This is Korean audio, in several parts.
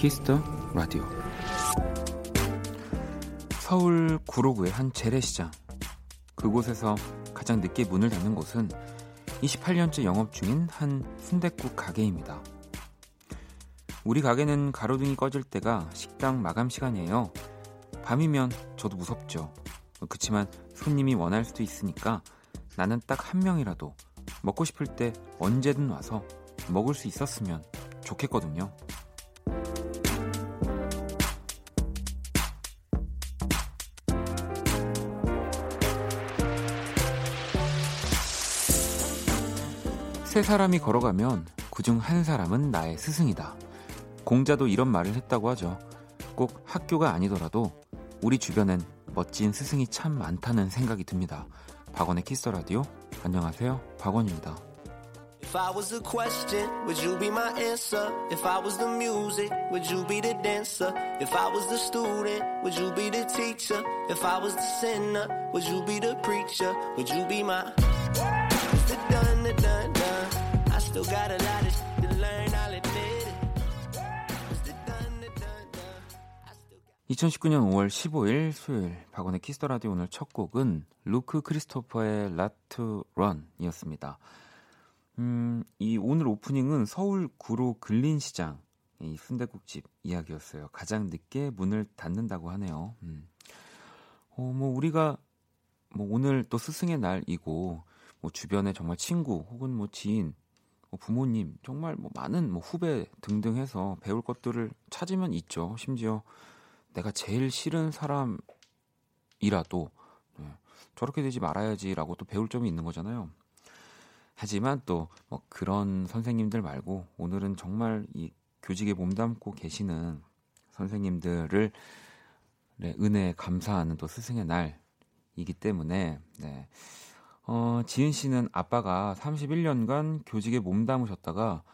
Kiss the Radio 서울 구로구의 한 재래시장 그곳에서 가장 늦게 문을 닫는 곳은 28년째 영업 중인 한 순댓국 가게입니다. 우리 가게는 가로등이 꺼질 때가 식당 마감 시간이에요. 밤이면 저도 무섭죠. 그치만 손님이 원할 수도 있으니까 나는 딱 한 명이라도 먹고 싶을 때 언제든 와서 먹을 수 있었으면 좋겠거든요. 세 사람이 걸어가면 그 중 한 사람은 나의 스승이다. 공자도 이런 말을 했다고 하죠. 꼭 학교가 아니더라도 우리 주변엔 멋진 스승이 참 많다는 생각이 듭니다. 박원의 키스 라디오. 안녕하세요. 박원입니다. If I was a question, would you be my answer? If I was the music, would you be the dancer? If I was the student, would you be the teacher? If I was the sinner, would you be the preacher? Would you be my the done, the done, still got a lot of to learn, I'll admit it. 2019년 5월 15일 수요일 박원의 Kiss the Radio 오늘 첫 곡은 루크 크리스토퍼의 Lot to Learn이었습니다. 음, 이 오늘 오프닝은 서울 구로 근린 시장 이 순대국집 이야기였어요. 가장 늦게 문을 닫는다고 하네요. 음. 어, 뭐 우리가 뭐 오늘 또 스승의 날이고 뭐 주변에 정말 친구 혹은 뭐 지인, 뭐 부모님 정말 뭐 많은 뭐 후배 등등 해서 배울 것들을 찾으면 있죠. 심지어 내가 제일 싫은 사람이라도 네, 저렇게 되지 말아야지라고 또 배울 점이 있는 거잖아요. 하지만 또 뭐 그런 선생님들 말고 오늘은 정말 이 교직에 몸담고 계시는 선생님들을 네, 은혜에 감사하는 또 스승의 날이기 때문에 네. 어, 지은 씨는 아빠가 31년간 교직에 몸담으셨다가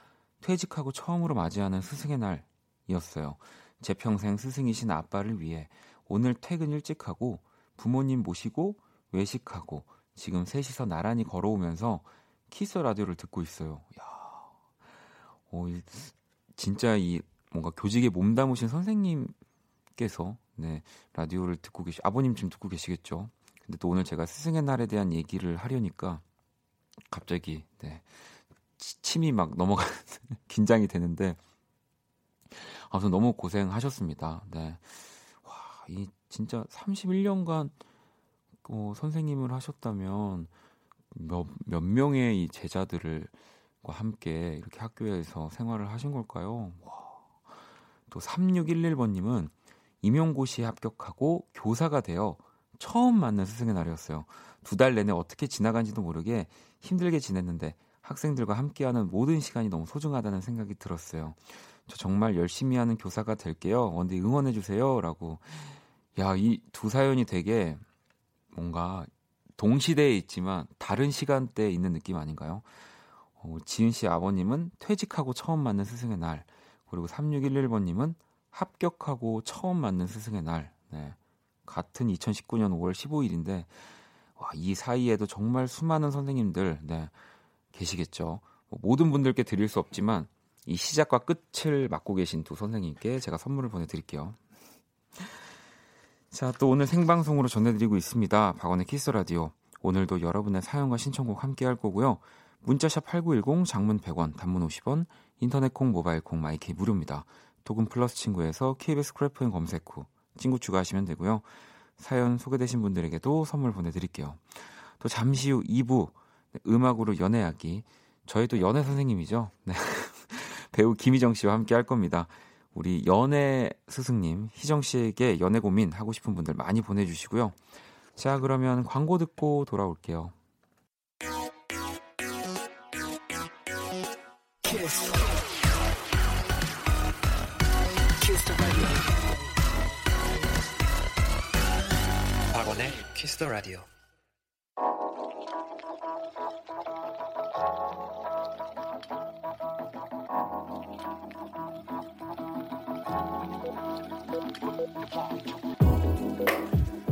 퇴직하고 처음으로 맞이하는 스승의 날이었어요. 제 평생 스승이신 아빠를 위해 오늘 퇴근 일찍 하고 부모님 모시고 외식하고 지금 셋이서 나란히 걸어오면서 키스 라디오를 듣고 있어요. 야, 어, 진짜 이 뭔가 교직에 몸담으신 선생님께서 네 라디오를 듣고 계시 아버님 지금 듣고 계시겠죠. 근데 또 오늘 제가 스승의 날에 대한 얘기를 하려니까 갑자기 네 침이 막 넘어가 긴장이 되는데 아무튼 너무 고생하셨습니다. 네. 와, 이 진짜 31년간 어, 선생님을 하셨다면 몇, 몇 명의 이 제자들을 과 함께 이렇게 학교에서 생활을 하신 걸까요? 와. 또 3611번님은 임용고시에 합격하고 교사가 되어 처음 맞는 스승의 날이었어요. 두 달 내내 어떻게 지나간지도 모르게 힘들게 지냈는데 학생들과 함께하는 모든 시간이 너무 소중하다는 생각이 들었어요. 저 정말 열심히 하는 교사가 될게요. 원디 응원해 주세요라고. 야, 이 두 사연이 되게 뭔가 동시대에 있지만 다른 시간대에 있는 느낌 아닌가요? 어, 지은 씨 아버님은 퇴직하고 처음 맞는 스승의 날, 그리고 3611번님은 합격하고 처음 맞는 스승의 날, 네. 같은 2019년 5월 15일인데, 와, 이 사이에도 정말 수많은 선생님들, 네, 계시겠죠. 뭐 모든 분들께 드릴 수 없지만, 이 시작과 끝을 맡고 계신 두 선생님께 제가 선물을 보내드릴게요. 자, 또 오늘 생방송으로 전해드리고 있습니다. 박원의 키스 라디오. 오늘도 여러분의 사연과 신청곡 함께 할 거고요. 문자샵 8910, 장문 100원, 단문 50원, 인터넷 콩, 모바일 콩, my K 무료입니다. 또는 플러스 친구에서 KBS Cool FM 검색 후 친구 추가하시면 되고요. 사연 소개되신 분들에게도 선물 보내드릴게요. 또 잠시 후 2부 음악으로 연애하기. 저희 도 연애 선생님이죠. 네. 배우 김희정 씨와 함께 할 겁니다. 우리 연애 스승님 희정 씨에게 연애 고민 하고 싶은 분들 많이 보내주시고요. 자 그러면 광고 듣고 돌아올게요. 키스더 라디오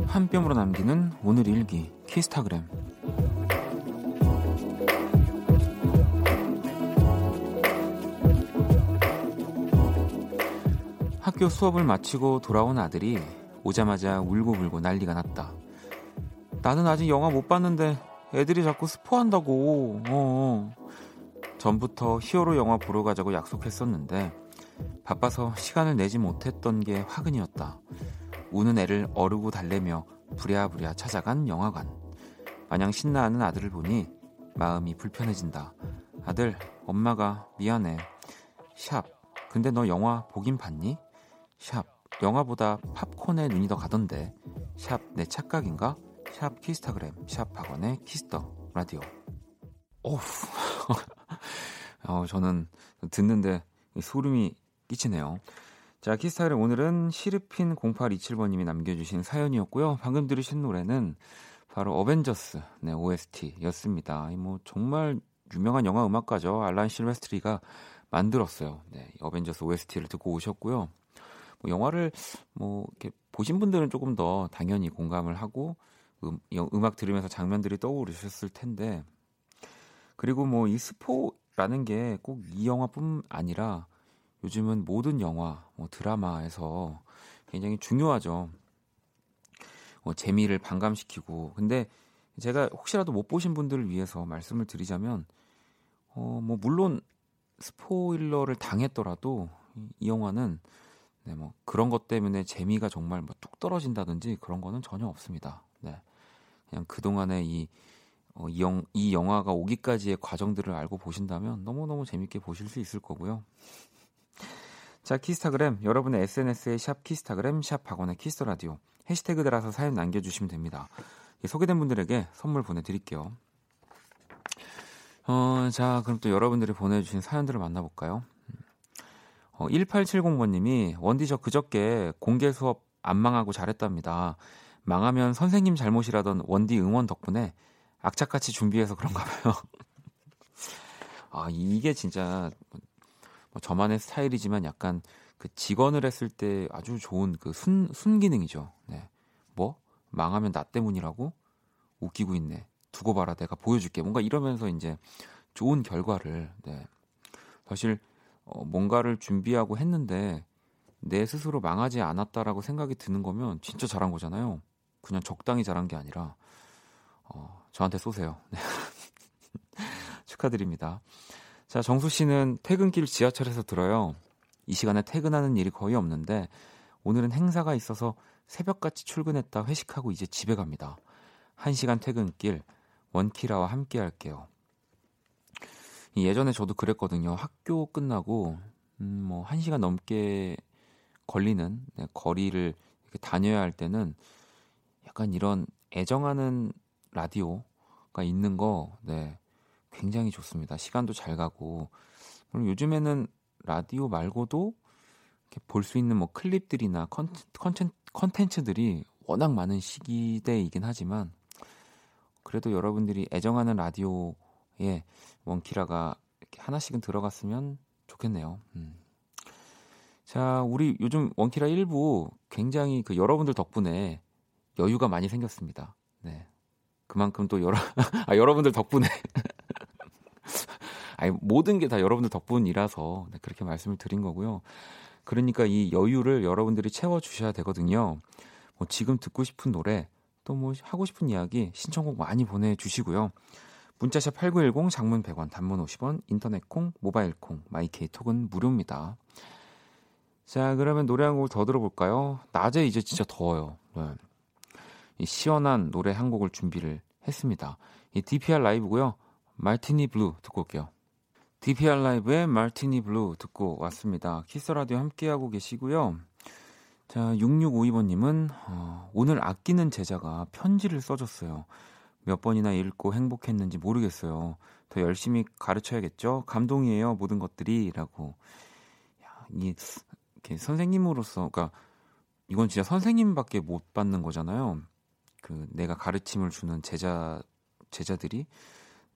한 뼘으로 남기는 오늘 일기 키스타그램 학교 수업을 마치고 돌아온 아들이 오자마자 울고불고 난리가 났다. 나는 아직 영화 못 봤는데 애들이 자꾸 스포한다고. 어. 전부터 히어로 영화 보러 가자고 약속했었는데 바빠서 시간을 내지 못했던 게 화근이었다. 우는 애를 어르고 달래며 부랴부랴 찾아간 영화관. 마냥 신나하는 아들을 보니 마음이 불편해진다. 아들, 엄마가 미안해. 샵. 근데 너 영화 보긴 봤니? 샵. 영화보다 팝콘에 눈이 더 가던데. 샵. 내 착각인가? 샵 키스타그램. 샵 박원의 Kiss the Radio. 오우. 어, 저는 듣는데 소름이 끼치네요. 자, 키스타그램 오늘은 시르핀 0827번님이 남겨주신 사연이었고요. 방금 들으신 노래는 바로 어벤져스 네, OST였습니다. 뭐 정말 유명한 영화 음악가죠. 알란 실베스트리가 만들었어요. 네, 어벤져스 OST를 듣고 오셨고요. 뭐 영화를 뭐 이렇게 보신 분들은 조금 더 당연히 공감을 하고 음, 음악 들으면서 장면들이 떠오르셨을 텐데 그리고 뭐 이 스포라는 게 꼭 이 영화뿐 아니라 요즘은 모든 영화, 뭐 드라마에서 굉장히 중요하죠. 뭐 재미를 반감시키고. 근데 제가 혹시라도 못 보신 분들을 위해서 말씀을 드리자면, 어, 뭐, 물론 스포일러를 당했더라도 이 영화는 네, 뭐 그런 것 때문에 재미가 정말 뭐 뚝 떨어진다든지 그런 거는 전혀 없습니다. 네. 그냥 그동안의 이, 어, 이, 영, 이 영화가 오기까지의 과정들을 알고 보신다면 너무너무 재밌게 보실 수 있을 거고요. 자, 키스타그램 여러분의 SNS에 샵 키스타그램 샵 박원의 Kiss the Radio 해시태그 달아서 사연 남겨주시면 됩니다. 소개된 분들에게 선물 보내드릴게요. 어, 자, 그럼 또 여러분들이 보내주신 사연들을 만나볼까요? 어, 1870번님이 원디 저 그저께 공개 수업 안 망하고 잘했답니다. 망하면 선생님 잘못이라던 원디 응원 덕분에 악착같이 준비해서 그런가 봐요. 아, 이게 진짜 뭐 저만의 스타일이지만 약간 그 직원을 했을 때 아주 좋은 그 순, 순기능이죠. 네. 뭐? 망하면 나 때문이라고? 웃기고 있네. 두고 봐라. 내가 보여줄게. 뭔가 이러면서 이제 좋은 결과를, 네. 사실, 어, 뭔가를 준비하고 했는데 내 스스로 망하지 않았다라고 생각이 드는 거면 진짜 잘한 거잖아요. 그냥 적당히 잘한 게 아니라, 어, 저한테 쏘세요. 네. 축하드립니다. 자, 정수 씨는 퇴근길 지하철에서 들어요. 이 시간에 퇴근하는 일이 거의 없는데 오늘은 행사가 있어서 새벽같이 출근했다 회식하고 이제 집에 갑니다. 1시간 퇴근길 원키라와 함께 할게요. 예전에 저도 그랬거든요. 학교 끝나고 음, 뭐 1시간 넘게 걸리는 네, 거리를 다녀야 할 때는 약간 이런 애정하는 라디오가 있는 거 네. 굉장히 좋습니다. 시간도 잘 가고. 그리고 요즘에는 라디오 말고도 볼 수 있는 뭐 클립들이나 컨텐, 컨텐츠들이 워낙 많은 시기대이긴 하지만 그래도 여러분들이 애정하는 라디오에 원키라가 이렇게 하나씩은 들어갔으면 좋겠네요. 음. 자, 우리 요즘 원키라 1부 굉장히 그 여러분들 덕분에 여유가 많이 생겼습니다. 네. 그만큼 또 여러, 아, 여러분들 덕분에 아니, 모든 게 다 여러분들 덕분이라서 네, 그렇게 말씀을 드린 거고요. 그러니까 이 여유를 여러분들이 채워 주셔야 되거든요. 뭐 지금 듣고 싶은 노래, 또 뭐 하고 싶은 이야기, 신청곡 많이 보내 주시고요. 문자샵 8910, 장문 100원, 단문 50원, 인터넷 콩, 모바일 콩, 마이케이 톡은 무료입니다. 자, 그러면 노래 한 곡을 더 들어볼까요? 낮에 이제 진짜 더워요. 네. 이 시원한 노래 한 곡을 준비를 했습니다. 이 DPR LIVE고요. Martini Blue 듣고 올게요. DPR 라이브의 말티니 블루 듣고 왔습니다. Kiss the Radio 함께하고 계시고요. 자, 6652번님은 어, 오늘 아끼는 제자가 편지를 써줬어요. 몇 번이나 읽고 행복했는지 모르겠어요. 더 열심히 가르쳐야겠죠? 감동이에요, 모든 것들이. 라고. 야, 이, 선생님으로서, 그니까, 이건 진짜 선생님밖에 못 받는 거잖아요. 그, 내가 가르침을 주는 제자, 제자들이.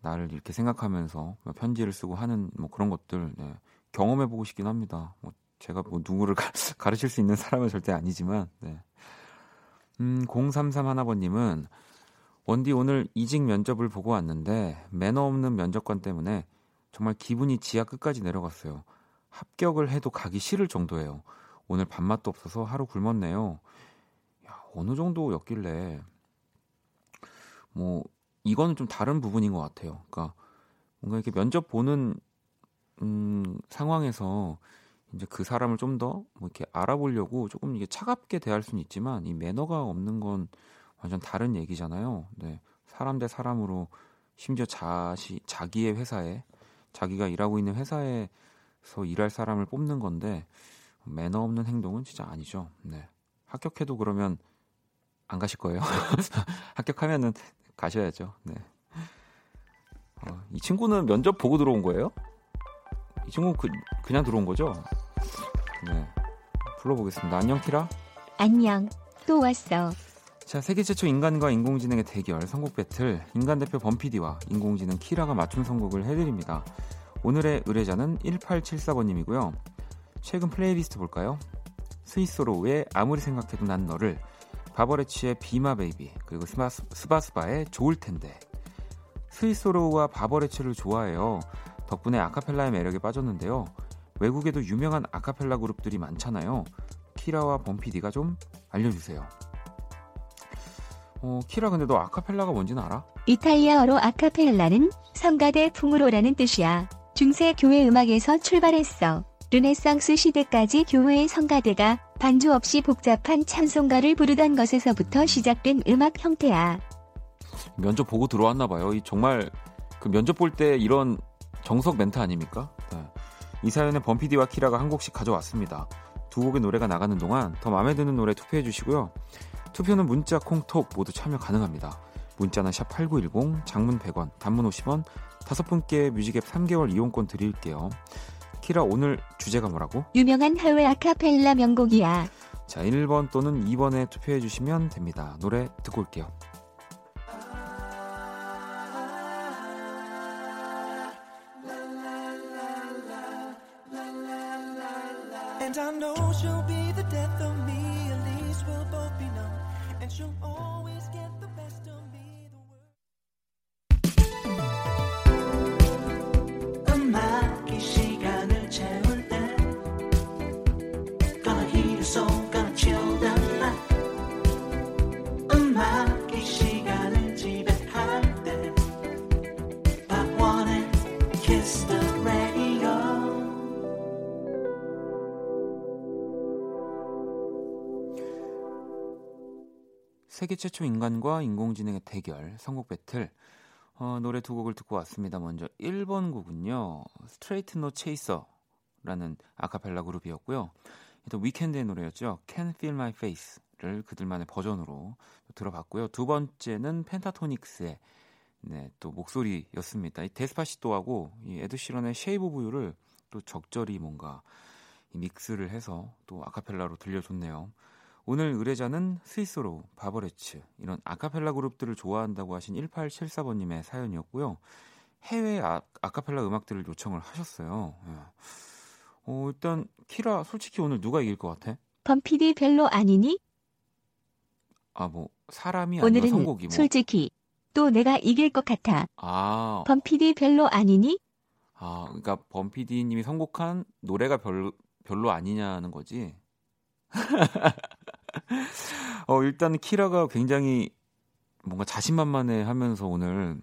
나를 이렇게 생각하면서 뭐 편지를 쓰고 하는 뭐 그런 것들 네, 경험해 보고 싶긴 합니다. 뭐 제가 뭐 누구를 가, 가르칠 수 있는 사람은 절대 아니지만 네. 음, 033 하나번님은 원디 오늘 이직 면접을 보고 왔는데 매너 없는 면접관 때문에 정말 기분이 지하 끝까지 내려갔어요. 합격을 해도 가기 싫을 정도예요. 오늘 밥맛도 없어서 하루 굶었네요. 야, 어느 정도였길래 뭐 이거는 좀 다른 부분인 것 같아요. 그러니까 뭔가 이렇게 면접 보는 음, 상황에서 이제 그 사람을 좀 더 뭐 이렇게 알아보려고 조금 이게 차갑게 대할 수는 있지만 이 매너가 없는 건 완전 다른 얘기잖아요. 네. 사람 대 사람으로 심지어 자시 자기의 회사에 자기가 일하고 있는 회사에서 일할 사람을 뽑는 건데 매너 없는 행동은 진짜 아니죠. 네. 합격해도 그러면 안 가실 거예요. 합격하면은 가셔야죠. 네. 어, 이 친구는 면접 보고 들어온 거예요? 이 친구 그, 그냥 들어온 거죠? 네. 불러보겠습니다. 안녕, 키라. 안녕. 또 왔어. 자, 세계 최초 인간과 인공지능의 대결 선곡 배틀 인간 대표 범피디와 인공지능 키라가 맞춤 선곡을 해드립니다. 오늘의 의뢰자는 1874번님이고요. 최근 플레이리스트 볼까요? 스윗소로우의 아무리 생각해도 난 너를 바버렛츠의 Be My Baby 그리고 스바스, 스바스바의 좋을 텐데 스윗소로우와 바버렛츠를 좋아해요. 덕분에 아카펠라의 매력에 빠졌는데요. 외국에도 유명한 아카펠라 그룹들이 많잖아요. 키라와 범피디가 좀 알려주세요. 어, 키라 근데 너 아카펠라가 뭔지는 알아? 이탈리아어로 아카펠라는 성가대 풍으로라는 뜻이야. 중세 교회 음악에서 출발했어. 르네상스 시대까지 교회의 성가대가 반주 없이 복잡한 찬송가를 부르던 것에서부터 시작된 음악 형태야. 면접 보고 들어왔나 봐요. 이 정말 그 면접 볼 때 이런 정석 멘트 아닙니까? 네. 이 사연에 범피디와 키라가 한 곡씩 가져왔습니다. 두 곡의 노래가 나가는 동안 더 마음에 드는 노래 투표해 주시고요. 투표는 문자, 콩, 톡 모두 참여 가능합니다. 문자는 샵 8910, 장문 100원, 단문 50원, 다섯 분께 뮤직앱 3개월 이용권 드릴게요. 키라 오늘 주제가 뭐라고? 유명한 해외 아카펠라 명곡이야. 자, 1번 또는 2번에 투표해 주시면 됩니다. 노래 듣고 올게요. And I know 세계 최초 인간과 인공지능의 대결 선곡 배틀 어, 노래 두 곡을 듣고 왔습니다. 먼저 1번 곡은요. Straight No Chaser라는 아카펠라 그룹이었고요. 또 Weeknd의 노래였죠. Can Feel My Face를 그들만의 버전으로 들어봤고요. 두 번째는 Pentatonix의 네, 또 목소리였습니다. 이 Despacito하고 이 에드 시런의 Shape of You를 또 적절히 뭔가 이 믹스를 해서 또 아카펠라로 들려줬네요. 오늘 의뢰자는 스위스로 바버레츠 이런 아카펠라 그룹들을 좋아한다고 하신 1874번님의 사연이었고요. 해외 아, 아카펠라 음악들을 요청을 하셨어요. 예. 어, 일단 키라 솔직히 오늘 누가 이길 것 같아? 범피디 별로 아니니? 아 뭐 사람이 아니라 오늘은 선곡이 뭐. 솔직히 또 내가 이길 것 같아. 아, 범피디 별로 아니니? 아 그러니까 범피디님이 선곡한 노래가 별로 별로 아니냐는 거지. 어 일단 키라가 굉장히 뭔가 자신만만해 하면서 오늘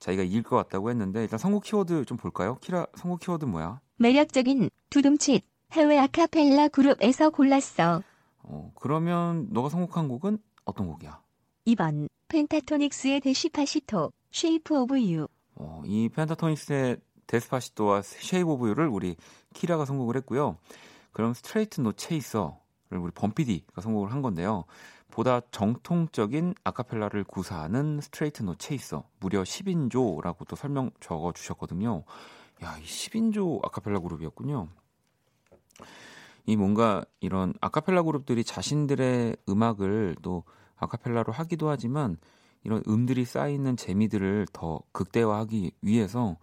자기가 이길 것 같다고 했는데 일단 선곡 키워드 좀 볼까요? 키라 선곡 키워드 뭐야? 매력적인 두둠칫 해외 아카펠라 그룹에서 골랐어. 어 그러면 너가 선곡한 곡은 어떤 곡이야? 2번 Pentatonix의 Despacito Shape of You 어, 이 Pentatonix의 Despacito와 Shape of You를 우리 키라가 선곡을 했고요. 그럼 Straight No Chaser를 우리 범피디가 선곡을 한 건데요. 보다 정통적인 아카펠라를 구사하는 Straight No Chaser 무려 10인조라고 또 설명 적어 주셨거든요. 야, 이 10인조 아카펠라 그룹이었군요. 이 뭔가 이런 아카펠라 그룹들이 자신들의 음악을 또 아카펠라로 하기도 하지만 이런 음들이 쌓이는 재미들을 더 극대화하기 위해서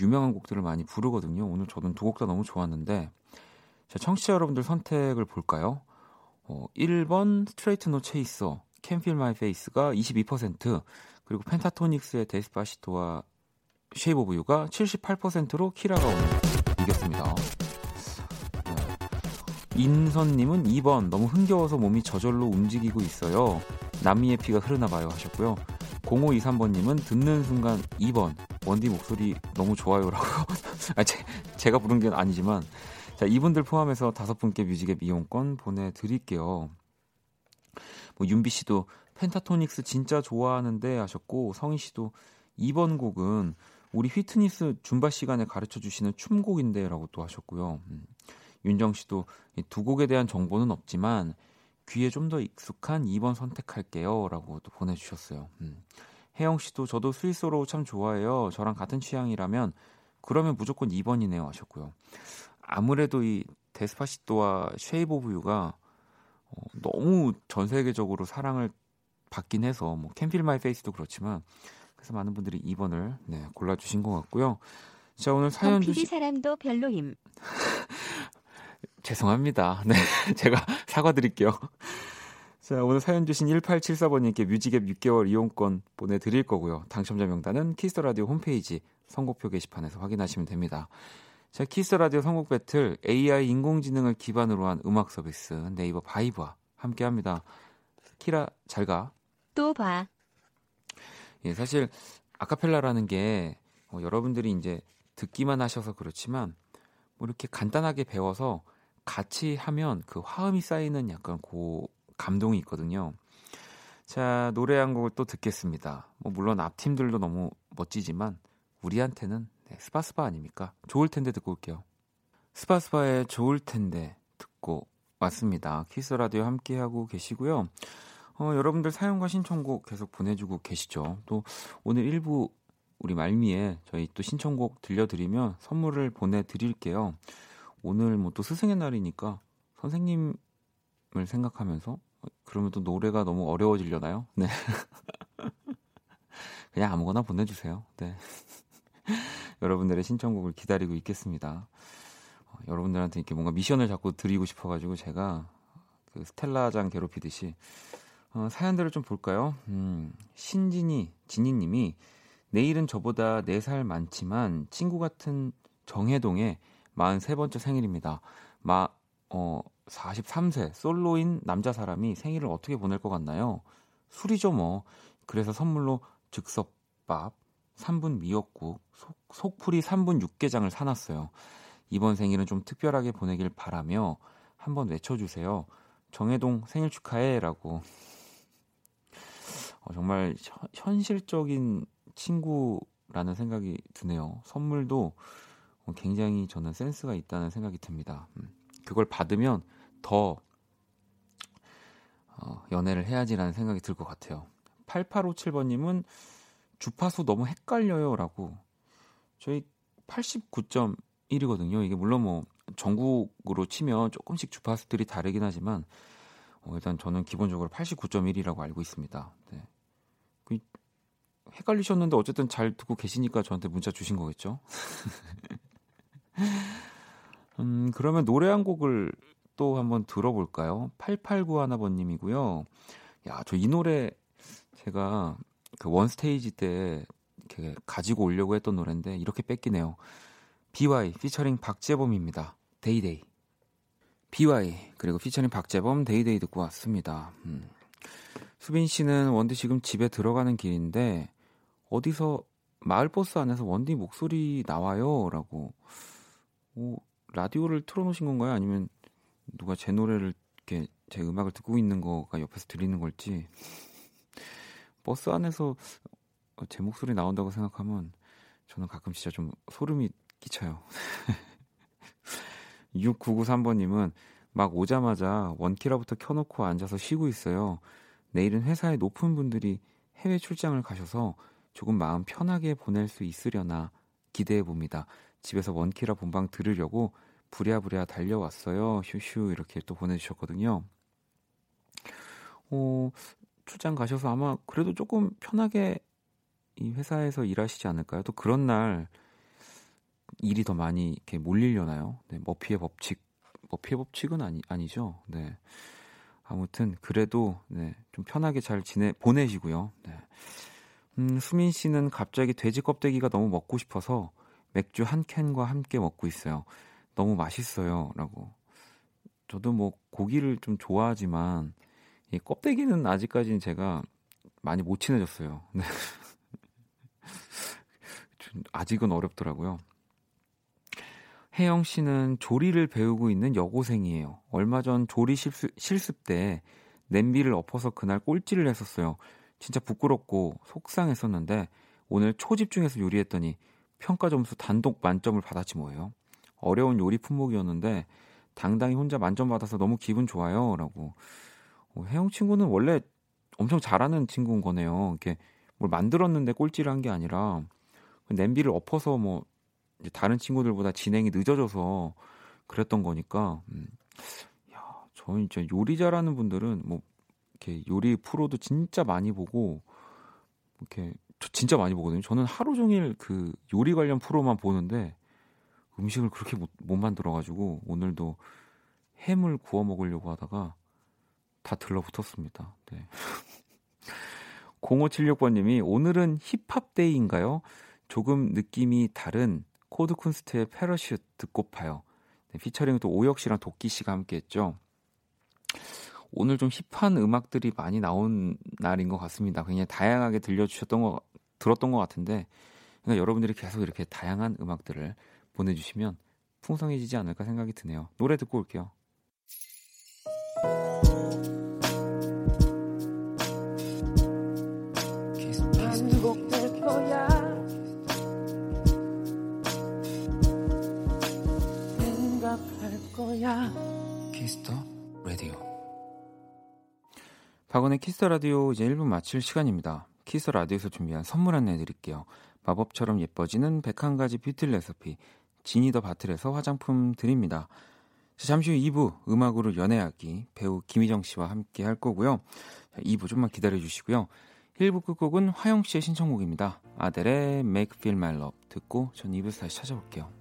유명한 곡들을 많이 부르거든요. 오늘 저는 두 곡 다 너무 좋았는데 자, 청취자 여러분들 선택을 볼까요? 어, 1번 Straight No Chaser Feel My Face가 22% 그리고 Pentatonix의 Despacito와 Shape of You가 78%로 키라가 오늘 이겼습니다. 네. 인선님은 2번 너무 흥겨워서 몸이 저절로 움직이고 있어요. 남미의 피가 흐르나 봐요 하셨고요. 0523번님은 듣는 순간 2번 원디 목소리 너무 좋아요라고. 아, 제, 제가 부른 게 아니지만 자 이분들 포함해서 다섯 분께 뮤직앱 이용권 보내드릴게요. 뭐 윤비 씨도 펜타토닉스 진짜 좋아하는데 하셨고 성희 씨도 2번 곡은 우리 휘트니스 줌바 시간에 가르쳐 주시는 춤곡인데라고 또 하셨고요. 음. 윤정 씨도 이 두 곡에 대한 정보는 없지만 귀에 좀 더 익숙한 2번 선택할게요라고 또 보내주셨어요. 음. 혜영 씨도 저도 스위스로 참 좋아해요. 저랑 같은 취향이라면 그러면 무조건 2번이네요 하셨고요. 아무래도 이 Despacito와 Shape of You가 어, 너무 전 세계적으로 사랑을 받긴 해서 뭐 캠필 마이 페이스도 그렇지만 그래서 많은 분들이 2번을 네, 골라주신 것 같고요. 자 오늘 사연 주신 사람도 별로임. 죄송합니다. 네, 제가 사과드릴게요. 자, 오늘 사연 주신 1874번님께 뮤직앱 6개월 이용권 보내드릴 거고요. 당첨자 명단은 Kiss the Radio 홈페이지 선곡표 게시판에서 확인하시면 됩니다. 자, Kiss the Radio 선곡 배틀 AI 인공지능을 기반으로 한 음악 서비스 네이버 VIBE와 함께 합니다. 키라 잘 가. 또 봐. 예, 사실 아카펠라라는 게 어, 여러분들이 이제 듣기만 하셔서 그렇지만 뭐 이렇게 간단하게 배워서 같이 하면 그 화음이 쌓이는 약간 고 감동이 있거든요. 자, 노래 한 곡을 또 듣겠습니다. 뭐 물론 앞 팀들도 너무 멋지지만 우리한테는 네, 스바스바 아닙니까? 좋을 텐데 듣고 올게요. 스바스바의 좋을 텐데 듣고 왔습니다. 키스 라디오 함께 하고 계시고요. 어, 여러분들 사연과 신청곡 계속 보내주고 계시죠. 또 오늘 일부 우리 말미에 저희 또 신청곡 들려드리면 선물을 보내드릴게요. 오늘 뭐 또 스승의 날이니까 선생님을 생각하면서 어, 그러면 또 노래가 너무 어려워지려나요? 네. 그냥 아무거나 보내주세요. 네. 여러분들의 신청곡을 기다리고 있겠습니다. 어, 여러분들한테 이렇게 뭔가 미션을 자꾸 드리고 싶어가지고 제가 그 스텔라장 괴롭히듯이 어, 사연들을 좀 볼까요? 음, 신진이, 진이님이 내일은 저보다 4살 많지만 친구 같은 정혜동의 43번째 생일입니다. 마, 어, 43세 솔로인 남자 사람이 생일을 어떻게 보낼 것 같나요? 술이죠 뭐. 그래서 선물로 즉석밥, 3분 미역국, 속, 속풀이 3분 육개장을 사놨어요. 이번 생일은 좀 특별하게 보내길 바라며 한번 외쳐주세요. 정혜동 생일 축하해 라고. 어, 정말 현- 현실적인 친구라는 생각이 드네요. 선물도 어, 굉장히 저는 센스가 있다는 생각이 듭니다. 음, 그걸 받으면 더 어, 연애를 해야지라는 생각이 들 것 같아요. 8857번님은 주파수 너무 헷갈려요라고 저희 89.1이거든요. 이게 물론 뭐 전국으로 치면 조금씩 주파수들이 다르긴 하지만 어, 일단 저는 기본적으로 89.1이라고 알고 있습니다. 네. 그, 헷갈리셨는데 어쨌든 잘 듣고 계시니까 저한테 문자 주신 거겠죠? 음, 그러면 노래 한 곡을 또 한번 들어볼까요? 8891번님이고요. 야, 저 이 노래 제가 그 one stage 때 이렇게 가지고 오려고 했던 노래인데 이렇게 뺏기네요. 비와이 피처링 박재범입니다. Day Day. 비와이 그리고 피처링 박재범 Day Day 듣고 왔습니다. 음. 수빈 씨는 원디 지금 집에 들어가는 길인데 어디서 마을버스 안에서 원디 목소리 나와요라고 오, 라디오를 틀어놓으신 건가요? 아니면 누가 제 노래를 이렇게 제 음악을 듣고 있는 거가 옆에서 들리는 걸지 버스 안에서 어, 제 목소리 나온다고 생각하면 저는 가끔 진짜 좀 소름이 끼쳐요. 6993번님은 막 오자마자 원키라부터 켜놓고 앉아서 쉬고 있어요. 내일은 회사에 높은 분들이 해외 출장을 가셔서 조금 마음 편하게 보낼 수 있으려나 기대해 봅니다. 집에서 원키라 본방 들으려고 부랴부랴 달려왔어요. 휴휴 이렇게 또 보내주셨거든요. 어, 출장 가셔서 아마 그래도 조금 편하게 이 회사에서 일하시지 않을까요? 또 그런 날 일이 더 많이 이렇게 몰리려나요? 네, 머피의 법칙, 머피의 법칙은 아니 아니죠. 네. 아무튼 그래도 네, 좀 편하게 잘 지내 보내시고요. 네. 음, 수민 씨는 갑자기 돼지 껍데기가 너무 먹고 싶어서 맥주 한 캔과 함께 먹고 있어요. 너무 맛있어요라고. 저도 뭐 고기를 좀 좋아하지만 이 껍데기는 아직까지는 제가 많이 못 친해졌어요. 네. 좀 아직은 어렵더라고요. 혜영 씨는 조리를 배우고 있는 여고생이에요. 얼마 전 조리 실습, 실습 때 냄비를 엎어서 그날 꼴찌를 했었어요. 진짜 부끄럽고 속상했었는데 오늘 초집중해서 요리했더니 평가 점수 단독 만점을 받았지 뭐예요. 어려운 요리 품목이었는데 당당히 혼자 만점 받아서 너무 기분 좋아요라고. 어, 혜영 친구는 원래 엄청 잘하는 친구인 거네요. 이렇게 뭘 만들었는데 꼴찌를 한 게 아니라 그 냄비를 엎어서 뭐 다른 친구들보다 진행이 늦어져서 그랬던 거니까. 음. 야, 저는 진짜 요리 잘하는 분들은 뭐 이렇게 요리 프로도 진짜 많이 보고 이렇게 저 진짜 많이 보거든요. 저는 하루 종일 그 요리 관련 프로만 보는데 음식을 그렇게 못, 못 만들어 가지고 오늘도 햄을 구워 먹으려고 하다가 다 들러붙었습니다. 네. 0576번님이 오늘은 힙합 day인가요? 조금 느낌이 다른 코드 쿤스트의 Parachute 듣고파요. 네, 피처링 또 오혁 씨랑 도끼 씨가 함께 했죠. 오늘 좀 힙한 음악들이 많이 나온 날인 것 같습니다. 굉장히 다양하게 들려주셨던 거 들었던 것 같은데 그러니까 여러분들이 계속 이렇게 다양한 음악들을 보내주시면 풍성해지지 않을까 생각이 드네요. 노래 듣고 올게요. 거야 Kiss the Radio. 박원의 Kiss the Radio 이제 1부 마칠 시간입니다. 키스 라디오에서 준비한 선물 안내 드릴게요. 마법처럼 예뻐지는 101가지 뷰티 레시피 지니더 바틀에서 화장품 드립니다. 잠시 후 2부 음악으로 연애하기 배우 김희정 씨와 함께 할 거고요. 2부 좀만 기다려 주시고요. 1부 끝곡은 화영 씨의 신청곡입니다. 아델의 Make You Feel My Love 듣고 전 2부에서 다시 찾아올게요.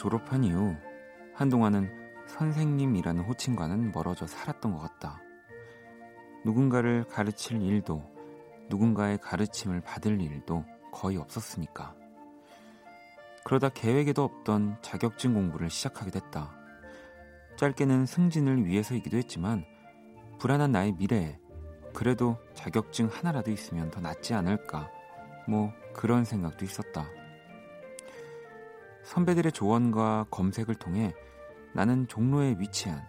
졸업한 이후 한동안은 선생님이라는 호칭과는 멀어져 살았던 것 같다. 누군가를 가르칠 일도 누군가의 가르침을 받을 일도 거의 없었으니까. 그러다 계획에도 없던 자격증 공부를 시작하게 됐다. 짧게는 승진을 위해서이기도 했지만 불안한 나의 미래에 그래도 자격증 하나라도 있으면 더 낫지 않을까 뭐 그런 생각도 있었다. 선배들의 조언과 검색을 통해 나는 종로에 위치한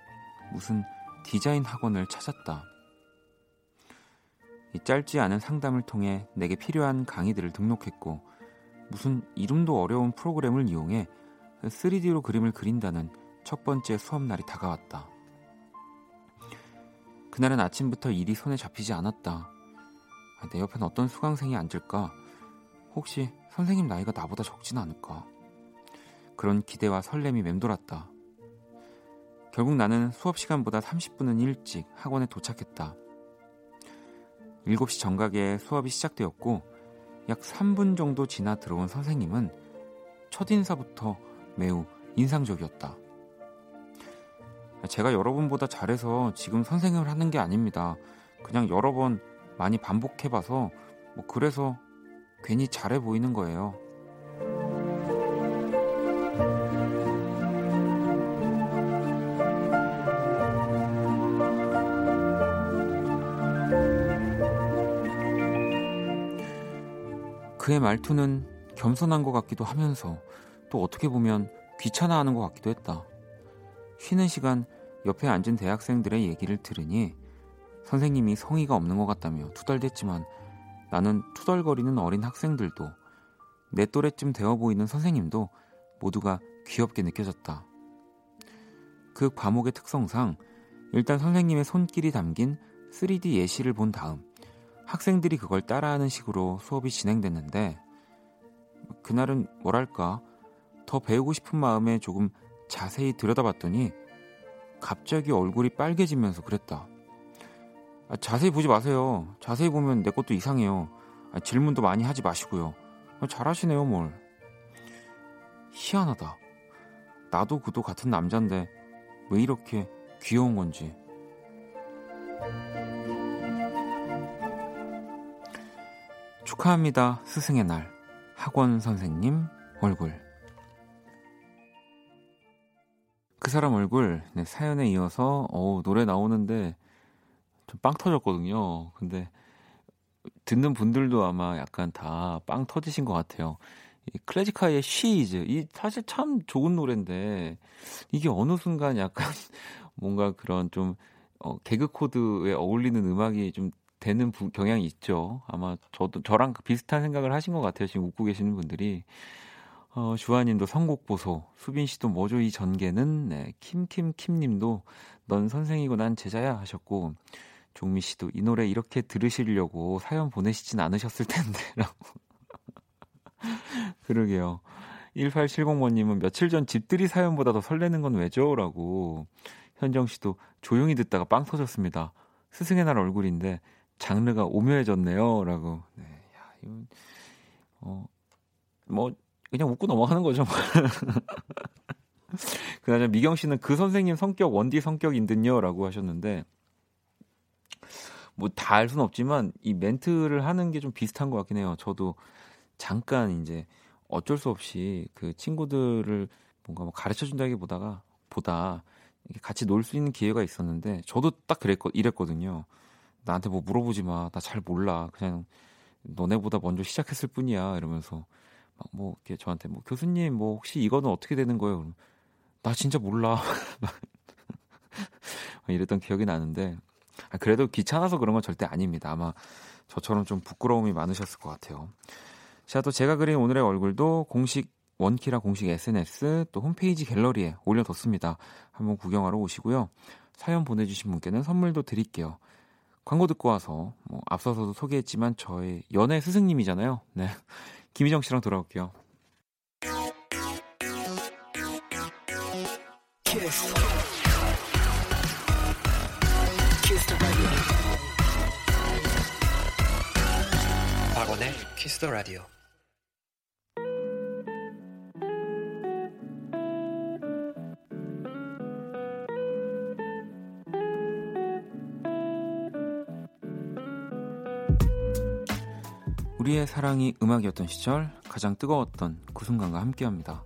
무슨 디자인 학원을 찾았다. 이 짧지 않은 상담을 통해 내게 필요한 강의들을 등록했고 무슨 이름도 어려운 프로그램을 이용해 3D로 그림을 그린다는 첫 번째 수업 날이 다가왔다. 그날은 아침부터 일이 손에 잡히지 않았다. 아, 내 옆엔 어떤 수강생이 앉을까? 혹시 선생님 나이가 나보다 적진 않을까? 그런 기대와 설렘이 맴돌았다. 결국 나는 수업 시간보다 30분은 일찍 학원에 도착했다. 7시 정각에 수업이 시작되었고 약 3분 정도 지나 들어온 선생님은 첫 인사부터 매우 인상적이었다. 제가 여러분보다 잘해서 지금 선생님을 하는 게 아닙니다. 그냥 여러 번 많이 반복해봐서 뭐 그래서 괜히 잘해 보이는 거예요. 그의 말투는 겸손한 것 같기도 하면서 또 어떻게 보면 귀찮아하는 것 같기도 했다. 쉬는 시간 옆에 앉은 대학생들의 얘기를 들으니 선생님이 성의가 없는 것 같다며 투덜댔지만 나는 투덜거리는 어린 학생들도 내 또래쯤 되어 보이는 선생님도 모두가 귀엽게 느껴졌다. 그 과목의 특성상 일단 선생님의 손길이 담긴 3D 예시를 본 다음 학생들이 그걸 따라하는 식으로 수업이 진행됐는데 그날은 뭐랄까 더 배우고 싶은 마음에 조금 자세히 들여다봤더니 갑자기 얼굴이 빨개지면서 그랬다. 아, 자세히 보지 마세요. 자세히 보면 내 것도 이상해요. 아, 질문도 많이 하지 마시고요. 아, 잘하시네요, 뭘. 희한하다. 나도 그도 같은 남잔데 왜 이렇게 귀여운 건지. 축하합니다. 스승의 날. 학원 선생님 얼굴. 그 사람 얼굴 네, 사연에 이어서 어우, 노래 나오는데 좀 빵 터졌거든요. 근데 듣는 분들도 아마 약간 다 빵 터지신 것 같아요. 이 클래지콰이의 She Is 이 사실 참 좋은 노래인데 이게 어느 순간 약간 뭔가 그런 좀 어, 개그 코드에 어울리는 음악이 좀 되는 부- 경향이 있죠. 아마 저도 저랑 비슷한 생각을 하신 것 같아요. 지금 웃고 계시는 분들이. 어, 주하님도 선곡 보소. 수빈 씨도 뭐죠 이 전개는 네, 킴킴킴님도 넌 선생이고 난 제자야 하셨고 종미 씨도 이 노래 이렇게 들으시려고 사연 보내시진 않으셨을 텐데라고. 그러게요. 1870번님은 며칠 전 집들이 사연보다 더 설레는 건 왜죠? 라고 현정 씨도 조용히 듣다가 빵 터졌습니다. 스승의 날 얼굴인데 장르가 오묘해졌네요. 라고. 네, 야, 이건, 어, 뭐, 그냥 웃고 넘어가는 거죠. 뭐. 그나저나 미경 씨는 그 선생님 성격 원디 성격인 듯요. 라고 하셨는데, 뭐 다 알 수는 없지만 이 멘트를 하는 게 좀 비슷한 것 같긴 해요. 저도 잠깐 이제 어쩔 수 없이 그 친구들을 뭔가 뭐 가르쳐 준다기보다가 보다 같이 놀 수 있는 기회가 있었는데 저도 딱 그랬거 이랬거든요. 나한테 뭐 물어보지 마. 나 잘 몰라. 그냥 너네보다 먼저 시작했을 뿐이야. 이러면서 막 뭐 이렇게 저한테 뭐 교수님 뭐 혹시 이거는 어떻게 되는 거예요? 그러면 나 진짜 몰라. 이랬던 기억이 나는데 아, 그래도 귀찮아서 그런 건 절대 아닙니다. 아마 저처럼 좀 부끄러움이 많으셨을 것 같아요. 자, 또 제가 그린 오늘의 얼굴도 공식 원키라 공식 SNS 또 홈페이지 갤러리에 올려뒀습니다. 한번 구경하러 오시고요. 사연 보내주신 분께는 선물도 드릴게요. 광고 듣고 와서 뭐 앞서서도 소개했지만 저의 연애 스승님이잖아요. 네, 김희정 씨랑 돌아올게요. Kiss. Kiss the radio. 박원의 Kiss the Radio. 우리의 사랑이 음악이었던 시절 가장 뜨거웠던 그 순간과 함께합니다.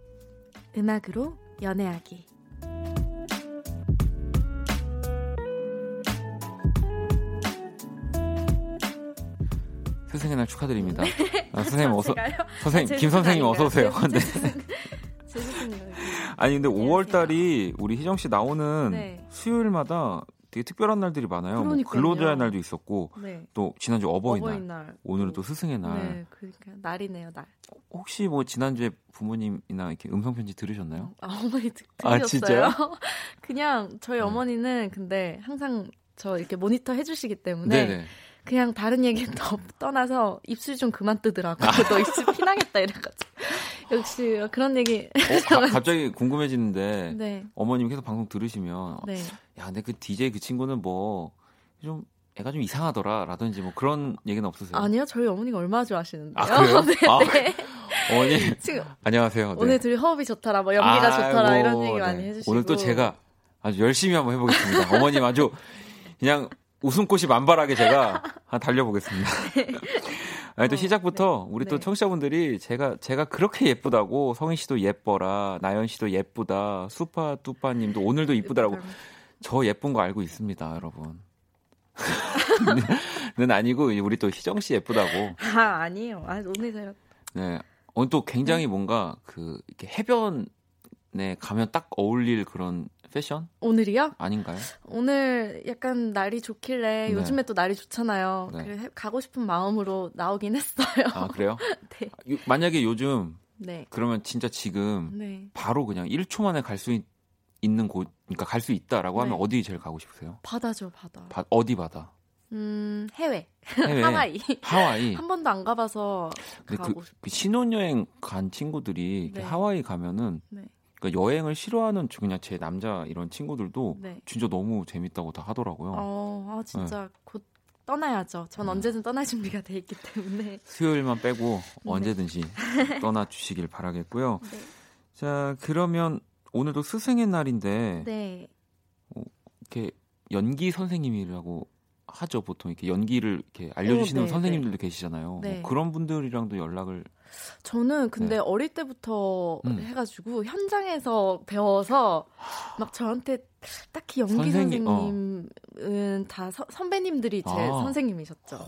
음악으로 연애하기. 스승의 날 축하드립니다. 아, 선생님 어서? 선생님 제김 선생님 어서? 오세요. 네. 아니 근데 안녕하세요. 5월 달이 우리 희정 씨 나오는 네. 수요일마다 되게 특별한 날들이 많아요. 뭐. 근로자의 날도 있었고 네. 또 지난주 어버이날, 어버이날. 오늘은 또 스승의 날. 네, 그러니까 날이네요, 날. 혹시 뭐 지난주에 부모님이나 이렇게 음성 편지 들으셨나요? 아, 어머니 듣, 아, 들으셨어요? 진짜요? 그냥 저희 네. 어머니는 근데 항상 저 이렇게 모니터 해주시기 때문에 네네. 그냥 다른 얘기 더 떠나서 입술 좀 그만 뜨더라고. 너 입술 피나겠다 이래가지고. 역시 그런 얘기. 어, 가- 갑자기 궁금해지는데 네, 어머님 계속 방송 들으시면 네. 야 근데 그 DJ 그 친구는 뭐 좀 애가 좀 이상하더라 라든지 뭐 그런 얘기는 없으세요? 아니요, 저희 어머니가 얼마나 좋아하시는데요. 아, 그래요? 네, 아, 네. 어머니 지금 안녕하세요. 네. 오늘 둘이 호흡이 좋더라, 뭐 연기가 좋더라 아이고, 이런 얘기 많이 네. 해주시고. 오늘 또 제가 아주 열심히 한번 해보겠습니다. 어머님 아주 그냥 웃음꽃이 만발하게 제가 한 달려보겠습니다. 아니 또 어, 시작부터 네. 우리 또 네. 청취자분들이 제가 제가 그렇게 예쁘다고 성희 씨도 예뻐라 나연 씨도 예쁘다 수파 뚜파님도 오늘도 이쁘다라고 저 예쁜 거 알고 있습니다 여러분. 는 아니고 우리 또 희정 씨 예쁘다고 아 아니에요. 아 오늘 제가 네. 오늘 또 굉장히 뭔가 그 이렇게 해변에 가면 딱 어울릴 그런 패션 오늘이요? 아닌가요? 오늘 약간 날이 좋길래 네. 요즘에 또 날이 좋잖아요. 네. 그래 가고 싶은 마음으로 나오긴 했어요. 아 그래요? 네. 요- 만약에 요즘 네. 그러면 진짜 지금 네. 바로 그냥 1초 만에 갈 수 있는 곳, 그러니까 갈 수 있다라고 하면 네. 어디 제일 가고 싶으세요? 바다죠, 바다. 바- 어디 바다? 음, 해외. 해외. 하와이. 하와이. 한 번도 안 가봐서 근데 가고 그, 싶. 그 신혼여행 간 친구들이 네. 하와이 가면은 네. 그러니까 여행을 싫어하는 그냥 제 남자 이런 친구들도 네. 진짜 너무 재밌다고 다 하더라고요. 어, 아 진짜 곧 떠나야죠. 전 음. 언제든 떠날 준비가 돼 있기 때문에. 수요일만 빼고 네. 언제든지 떠나 주시길 바라겠고요. 네. 자, 그러면 오늘도 스승의 날인데 네. 이렇게 연기 선생님이라고 하죠. 보통 이렇게 연기를 이렇게 알려주시는 네, 선생님들도 계시잖아요. 네. 뭐 그런 분들이랑도 연락을 저는 근데 네. 어릴 때부터 음. 해가지고 현장에서 배워서 막 저한테 딱히 연기 선생님, 어. 선생님은 다 서- 선배님들이 제 아. 선생님이셨죠.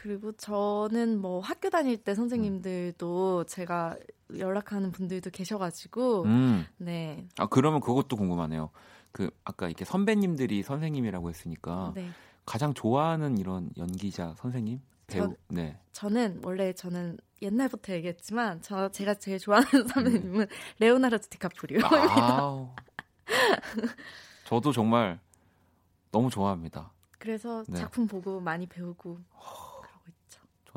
그리고 저는 뭐 학교 다닐 때 선생님들도 제가 연락하는 분들도 계셔가지고 음. 네, 아 그러면 그것도 궁금하네요. 그 아까 이렇게 선배님들이 선생님이라고 했으니까 네. 가장 좋아하는 이런 연기자 선생님 배우 저- 네 저는 원래 저는 옛날부터 얘기했지만 저 제가 제일 좋아하는 음. 선배님은 레오나르도 디카프리오. 아우. 저도 정말 너무 좋아합니다. 그래서 네. 작품 보고 많이 배우고.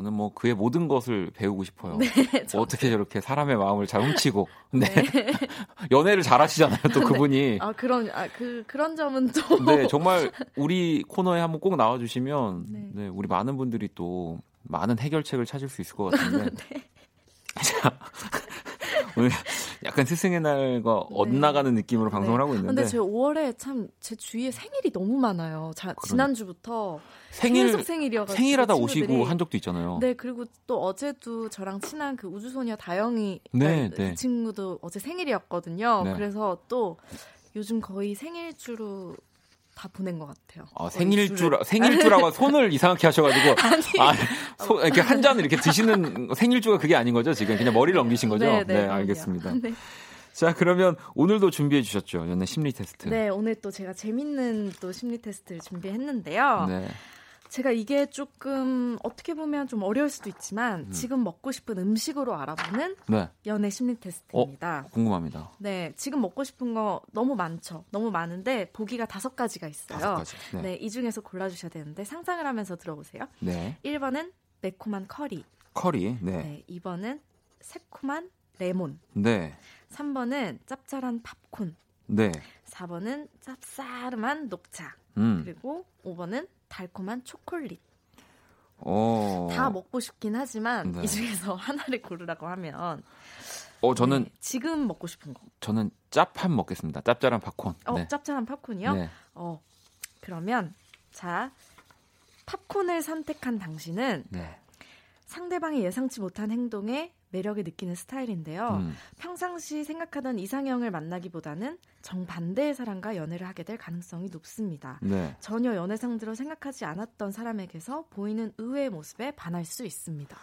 저는 뭐 그의 모든 것을 배우고 싶어요. 네, 저- 어떻게 저렇게 사람의 마음을 잘 훔치고 네. 연애를 잘 하시잖아요. 또 그분이 아 그런 아 그 그런 점은 또 네 정말 우리 코너에 한번 꼭 나와주시면 네. 네. 우리 많은 분들이 또 많은 해결책을 찾을 수 있을 것 같은데 네. 자 오늘 약간 스승의 날과 엇나가는 느낌으로 방송을 하고 있는데 네. 근데 제 5월에 참 제 주위에 생일이 너무 많아요. 자, 지난주부터 생일 계속 생일이어가지고 생일하다 친구들이. 오시고 한 적도 있잖아요. 네 그리고 또 어제도 저랑 친한 그 우주소녀 다영이 네, 그 네. 친구도 어제 생일이었거든요. 네. 그래서 또 요즘 거의 생일주로 다 보낸 것 같아요. 아, 생일주. 생일주라고 손을 이상하게 하셔가지고 아니. 아, 소- 이렇게 한 잔을 이렇게 드시는 생일주가 그게 아닌 거죠 지금 그냥 머리를 넘기신 거죠? 네, 네, 그럼요. 알겠습니다. 네. 자 그러면 오늘도 준비해 주셨죠 연애 심리 테스트. 네, 오늘 또 제가 재밌는 또 심리 테스트를 준비했는데요. 네. 제가 이게 조금 어떻게 보면 좀 어려울 수도 있지만 음. 지금 먹고 싶은 음식으로 알아보는 네, 연애 심리 테스트입니다. 궁금합니다. 네, 지금 먹고 싶은 거 너무 많죠. 너무 많은데 보기가 다섯 가지가 있어요. 다섯 가지. 네. 네. 이 중에서 골라주셔야 되는데 상상을 하면서 들어보세요. 네. 1번은 매콤한 커리, 커리. 네. 네, 2번은 새콤한 레몬, 네. 3번은 짭짤한 팝콘, 네. 4번은 짭싸름한 녹차, 음. 그리고 5번은 달콤한 초콜릿. 어. 다 먹고 싶긴 하지만 네. 이 중에서 하나를 고르라고 하면 어 저는 네, 지금 먹고 싶은 거. 저는 짭한 먹겠습니다. 짭짤한 팝콘. 어, 네. 짭짤한 팝콘이요? 네. 어. 그러면 자 팝콘을 선택한 당신은 네. 상대방이 예상치 못한 행동에 매력을 느끼는 스타일인데요. 음. 평상시 생각하던 이상형을 만나기보다는 정반대의 사람과 연애를 하게 될 가능성이 높습니다. 네. 전혀 연애 상대로 생각하지 않았던 사람에게서 보이는 의외의 모습에 반할 수 있습니다.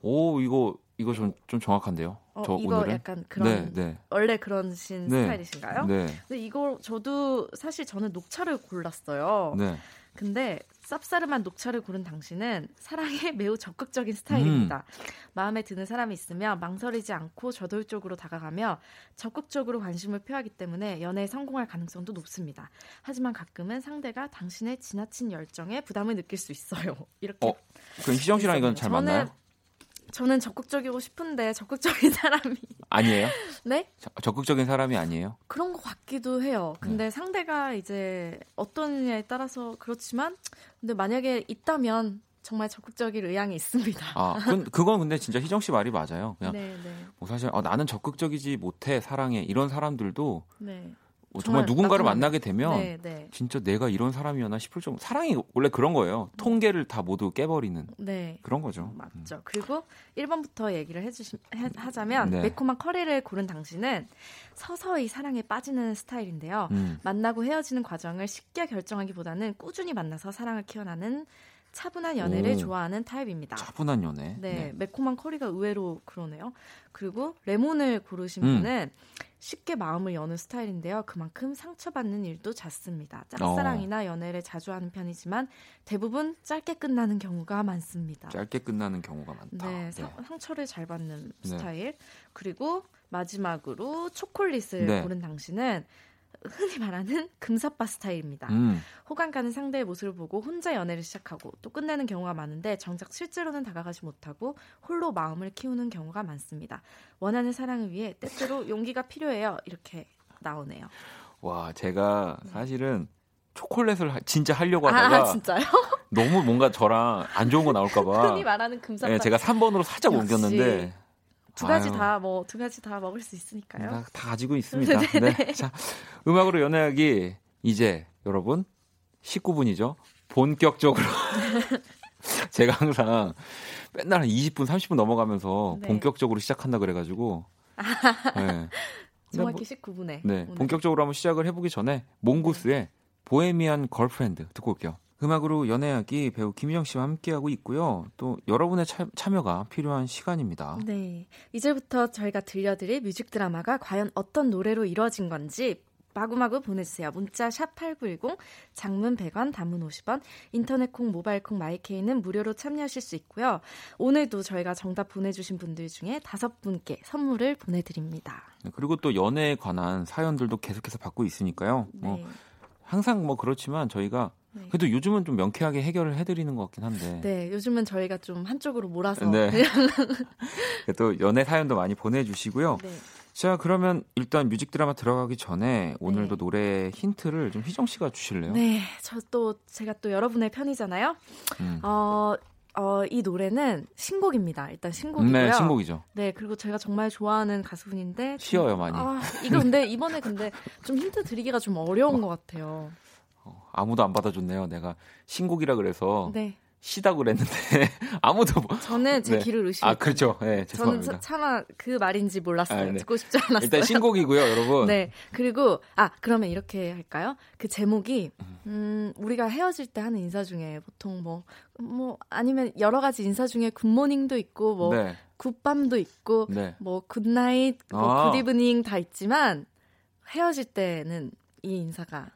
오 이거 이거 좀 좀 정확한데요. 어, 저 이거 오늘은. 약간 그런 네, 네. 원래 그런 신 네. 스타일이신가요? 네. 근데 이거 저도 사실 저는 녹차를 골랐어요. 네. 근데 쌉싸름한 녹차를 고른 당신은 사랑에 매우 적극적인 스타일입니다. 음. 마음에 드는 사람이 있으면 망설이지 않고 저돌적으로 다가가며 적극적으로 관심을 표하기 때문에 연애에 성공할 가능성도 높습니다. 하지만 가끔은 상대가 당신의 지나친 열정에 부담을 느낄 수 있어요. 이렇게 어, 그럼 희정 씨랑 이건 잘 맞나요? 저는 적극적이고 싶은데 적극적인 사람이 아니에요? 네 저- 적극적인 사람이 아니에요? 그런 것 같기도 해요. 근데 네. 상대가 이제 어떠느냐에 따라서 그렇지만, 근데 만약에 있다면 정말 적극적일 의향이 있습니다. 아, 그, 그건 근데 진짜 희정 씨 말이 맞아요. 그냥 네, 네, 뭐 사실 아, 나는 적극적이지 못해 사랑해 이런 사람들도 네. 뭐 정말 정말 누군가를 만나게 되면 네, 네, 진짜 내가 이런 사람이었나 싶을 정도 사랑이 원래 그런 거예요. 통계를 다 모두 깨버리는 네. 그런 거죠. 맞죠. 그리고 1번부터 얘기를 해주시, 해, 하자면, 네. 매콤한 커리를 고른 당신은 서서히 사랑에 빠지는 스타일인데요. 음. 만나고 헤어지는 과정을 쉽게 결정하기보다는 꾸준히 만나서 사랑을 키워나는 차분한 연애를 오. 좋아하는 타입입니다. 차분한 연애. 네, 매콤한 커리가 의외로 그러네요. 그리고 레몬을 고르신 음. 분은 쉽게 마음을 여는 스타일인데요. 그만큼 상처받는 일도 잦습니다. 짝사랑이나 연애를 자주 하는 편이지만 대부분 짧게 끝나는 경우가 많습니다. 짧게 끝나는 경우가 많다. 네, 상, 상처를 잘 받는 네. 스타일. 그리고 마지막으로 초콜릿을 네. 고른 당신은 흔히 말하는 금사빠 스타일입니다. 음, 호감 가는 상대의 모습을 보고 혼자 연애를 시작하고 또 끝내는 경우가 많은데 정작 실제로는 다가가지 못하고 홀로 마음을 키우는 경우가 많습니다. 원하는 사랑을 위해 때때로 용기가 필요해요. 이렇게 나오네요. 와, 제가 사실은 초콜릿을 하- 진짜 하려고 하다가 네. 아 진짜요? 너무 뭔가 저랑 안 좋은 거 나올까 봐 흔히 말하는 금사빠 네, 제가 3번으로 살짝 역시. 옮겼는데 두 가지 다 뭐 두 가지 다 먹을 수 있으니까요. 다, 다 가지고 있습니다. 네. 자, 음악으로 연애하기 이제 여러분 19분이죠. 본격적으로 제가 항상 맨날 한 20분, 30분 넘어가면서 네. 본격적으로 시작한다 그래가지고 네. 정확히 19분에. 네, 본격적으로 한번 시작을 해보기 전에 몽구스의 보헤미안 걸프렌드 듣고 올게요. 음악으로 연애하기 배우 김희정 씨와 함께하고 있고요. 또 여러분의 참, 참여가 필요한 시간입니다. 네. 이제부터 저희가 들려드릴 뮤직 드라마가 과연 어떤 노래로 이루어진 건지 마구마구 보내주세요. 문자 샵 8910, 장문 100원, 단문 50원, 인터넷 콩, 모바일 콩, 마이케이는 무료로 참여하실 수 있고요. 오늘도 저희가 정답 보내주신 분들 중에 다섯 분께 선물을 보내드립니다. 네, 그리고 또 연애에 관한 사연들도 계속해서 받고 있으니까요. 뭐 네. 항상 뭐 그렇지만 저희가 네. 그래도 요즘은 좀 명쾌하게 해결을 해드리는 것 같긴 한데 네, 요즘은 저희가 좀 한쪽으로 몰아서. 네. 네. 또 연애 사연도 많이 보내주시고요. 네. 자 그러면 일단 뮤직 드라마 들어가기 전에 오늘도 네. 노래 힌트를 좀 희정 씨가 주실래요? 네, 저 또 제가 또 여러분의 편이잖아요. 음. 어, 어, 이 노래는 신곡입니다. 일단 신곡이고요. 네, 신곡이죠. 네, 그리고 제가 정말 좋아하는 가수분인데 좀- 쉬어요 많이. 아, 이거 근데 이번에 근데 좀 힌트 드리기가 좀 어려운 것 같아요. 어, 아무도 안 받아줬네요. 내가 신곡이라 그래서 네, 쉬다 그랬는데 아무도 뭐- 저는 제 네. 귀를 의심했어요. 아 그렇죠. 네, 저는 죄송합니다. 차- 차마 그 말인지 몰랐어요. 아, 네. 듣고 싶지 않았어요. 일단 신곡이고요, 여러분. 네, 그리고 아 그러면 이렇게 할까요? 그 제목이 음 우리가 헤어질 때 하는 인사 중에 보통 뭐뭐 아니면 여러 가지 인사 중에 good morning도 있고 뭐 네, good밤도 있고 네. 뭐 good night, 뭐 아. good evening 다 있지만 헤어질 때는 이 인사가 네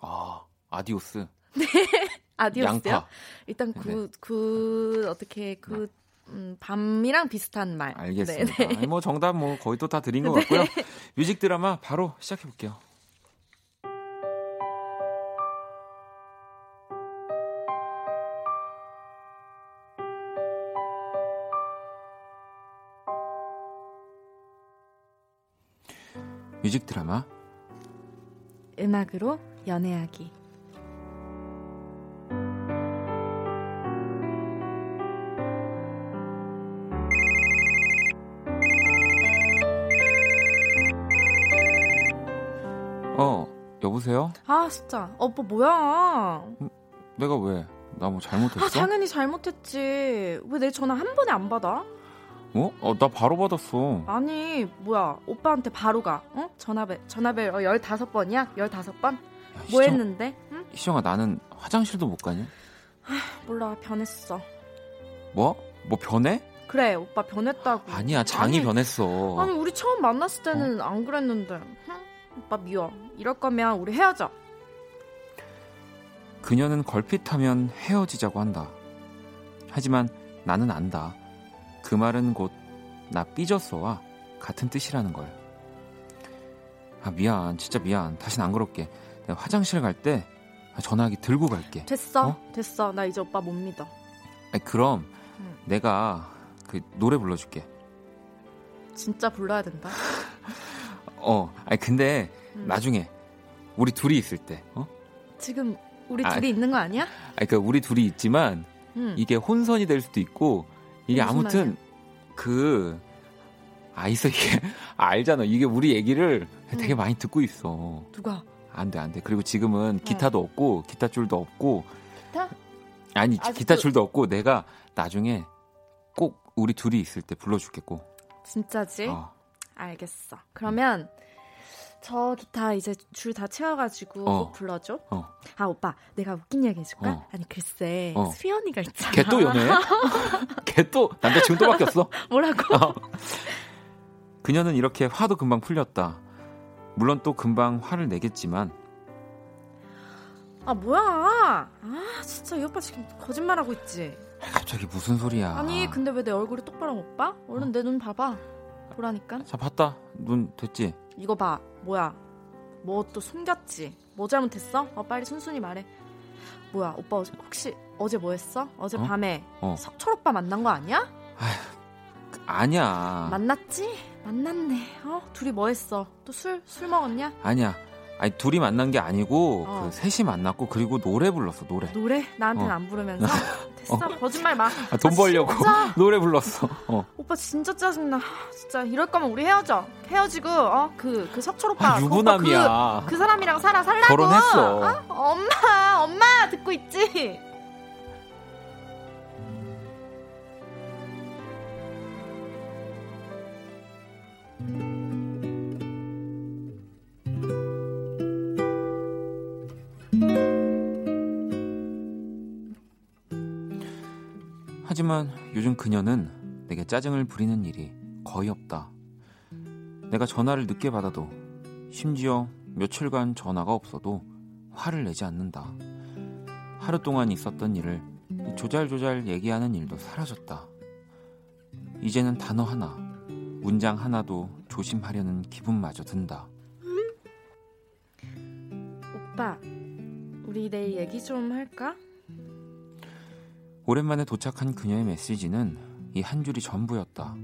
아 adiós. adiós요. 양파. 일단 네. good, good 어떻게 굿 음, 밤이랑 비슷한 말. 알겠습니다. 네, 네. 아니, 뭐 정답 뭐 거의 또 다 드린 것 같고요. 뮤직 드라마 바로 시작해 볼게요. 뮤직 드라마 음악으로 연애하기. 어 여보세요? 아 진짜 오빠 뭐야? 내가 왜? 나 뭐 잘못했어? 아 당연히 잘못했지. 왜 내 전화 한 번에 안 받아? 어? 어, 나 바로 받았어. 아니 뭐야 오빠한테 바로 가. 어? 전화벨 전화벨 어, 15번이야? 15번? 야, 뭐 희정- 했는데? 응? 희정아 나는 화장실도 못 가냐? 몰라 변했어. 뭐? 뭐 변해? 그래 오빠 변했다고. 아니야 장이 아니, 변했어. 아니 우리 처음 만났을 때는 안 그랬는데. 응? 오빠 미워. 이럴 거면 우리 헤어져. 그녀는 걸핏하면 헤어지자고 한다. 하지만 나는 안다. 그 말은 곧 나 삐졌어와 같은 뜻이라는 걸. 아 미안, 진짜 미안. 다신 안 그럴게. 내가 화장실 갈 때 전화기 들고 갈게. 됐어 어? 됐어 나 이제 오빠 못 믿어. 아니, 그럼 응. 내가 그 노래 불러줄게. 진짜 불러야 된다. 어, 아니 근데 음. 나중에 우리 둘이 있을 때, 어? 지금 우리 아, 둘이 있는 거 아니야? 아니 그러니까 우리 둘이 있지만 응. 이게 혼선이 될 수도 있고 이게 아무튼? 그 아이서 이게 알잖아 이게 우리 얘기를 되게 응. 많이 듣고 있어 누가? 안 돼 안 돼 그리고 지금은 기타도 없고 기타 줄도 없고 기타? 아니 아직도- 기타 줄도 없고 내가 나중에 꼭 우리 둘이 있을 때 불러줄게 꼭 진짜지? 어. 알겠어. 그러면 저 기타 이제 줄 다 채워가지고 어. 꼭 불러줘. 어. 아 오빠 내가 웃긴 얘기 해줄까? 어. 아니 글쎄 어. 수연이가 있잖아. 걔 또 연애해? 걔 또 남자친구 또 바뀌었어? 뭐라고? 어. 그녀는 이렇게 화도 금방 풀렸다. 물론 또 금방 화를 내겠지만 아 뭐야? 아 진짜 이 오빠 지금 거짓말하고 있지. 갑자기 무슨 소리야? 아니 근데 왜 내 얼굴이 똑바로 못 봐? 얼른 내 눈 봐봐. 보라니까. 자 봤다. 눈 됐지? 이거 봐. 뭐야? 뭐 또 숨겼지? 뭐 잘못했어? 어 빨리 순순히 말해. 뭐야 오빠 어제- 혹시 어제 뭐 했어? 어제 어? 밤에 어. 석철 오빠 만난 거 아니야? 아니야. 만났지? 만났네. 어 둘이 뭐 했어? 또 술 술 먹었냐? 아니야. 아니 둘이 만난 게 아니고 어. 그 셋이 만났고 그리고 노래 불렀어 노래. 노래 나한테는 어. 안 부르면서 됐어 거짓말 마. 아, 돈 아, 벌려고? 노래 불렀어. 어. 오빠 진짜 짜증나. 진짜 이럴 거면 우리 헤어져. 헤어지고 어 그 그 석철 오빠 아, 그 유부남이야. 그, 그 사람이랑 살아 살라고. 결혼했어. 어? 엄마 엄마 듣고 있지. 하지만 요즘 그녀는 내게 짜증을 부리는 일이 거의 없다. 내가 전화를 늦게 받아도 심지어 며칠간 전화가 없어도 화를 내지 않는다. 하루 동안 있었던 일을 조잘조잘 얘기하는 일도 사라졌다. 이제는 단어 하나, 문장 하나도 조심하려는 기분마저 든다. 오빠 우리 내일 얘기 좀 할까? 오랜만에 도착한 그녀의 메시지는 이 한 줄이 전부였다.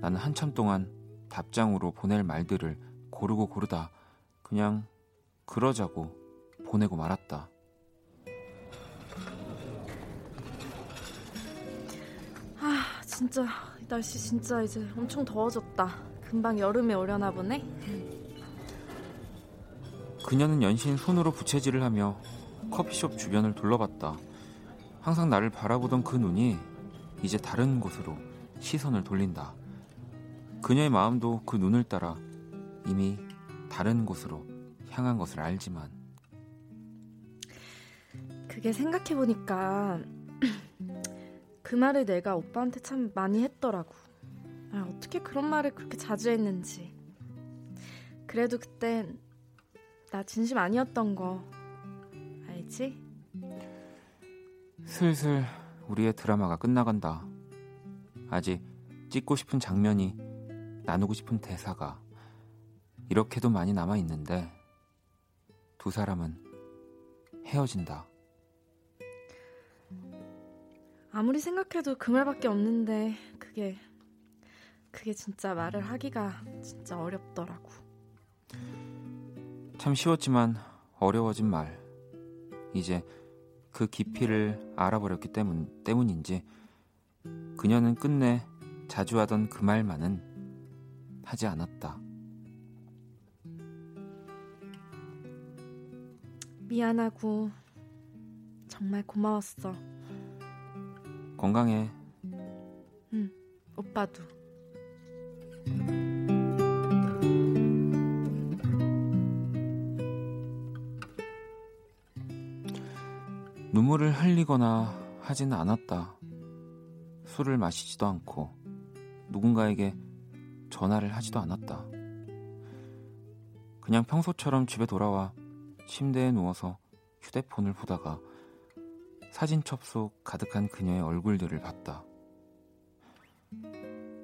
나는 한참 동안 답장으로 보낼 말들을 고르고 고르다 그냥 그러자고 보내고 말았다. 아 진짜 이 날씨 진짜 이제 엄청 더워졌다. 금방 여름에 오려나 보네. 그녀는 연신 손으로 부채질을 하며 커피숍 주변을 둘러봤다. 항상 나를 바라보던 그 눈이 이제 다른 곳으로 시선을 돌린다. 그녀의 마음도 그 눈을 따라 이미 다른 곳으로 향한 것을 알지만 그게 생각해 보니까 그 말을 내가 오빠한테 참 많이 했더라고. 아, 어떻게 그런 말을 그렇게 자주 했는지. 그래도 그땐 나 진심 아니었던 거 알지? 슬슬 우리의 드라마가 끝나간다. 아직 찍고 싶은 장면이 나누고 싶은 대사가 이렇게도 많이 남아 있는데 두 사람은 헤어진다. 아무리 생각해도 그 말밖에 없는데 그게 그게 진짜 말을 하기가 진짜 어렵더라고. 참 쉬웠지만 어려워진 말. 이제 그 깊이를 알아버렸기 때문, 때문인지 그녀는 끝내 자주 하던 그 말만은 하지 않았다. 미안하고 정말 고마웠어. 건강해. 오빠도. 눈물을 흘리거나 하지는 않았다. 술을 마시지도 않고 누군가에게 전화를 하지도 않았다. 그냥 평소처럼 집에 돌아와 침대에 누워서 휴대폰을 보다가 사진첩 속 가득한 그녀의 얼굴들을 봤다.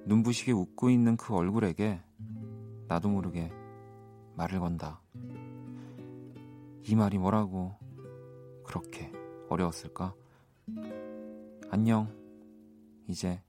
눈부시게 웃고 있는 그 얼굴에게 나도 모르게 말을 건다. 이 말이 뭐라고 그렇게 어려웠을까? 안녕. 이제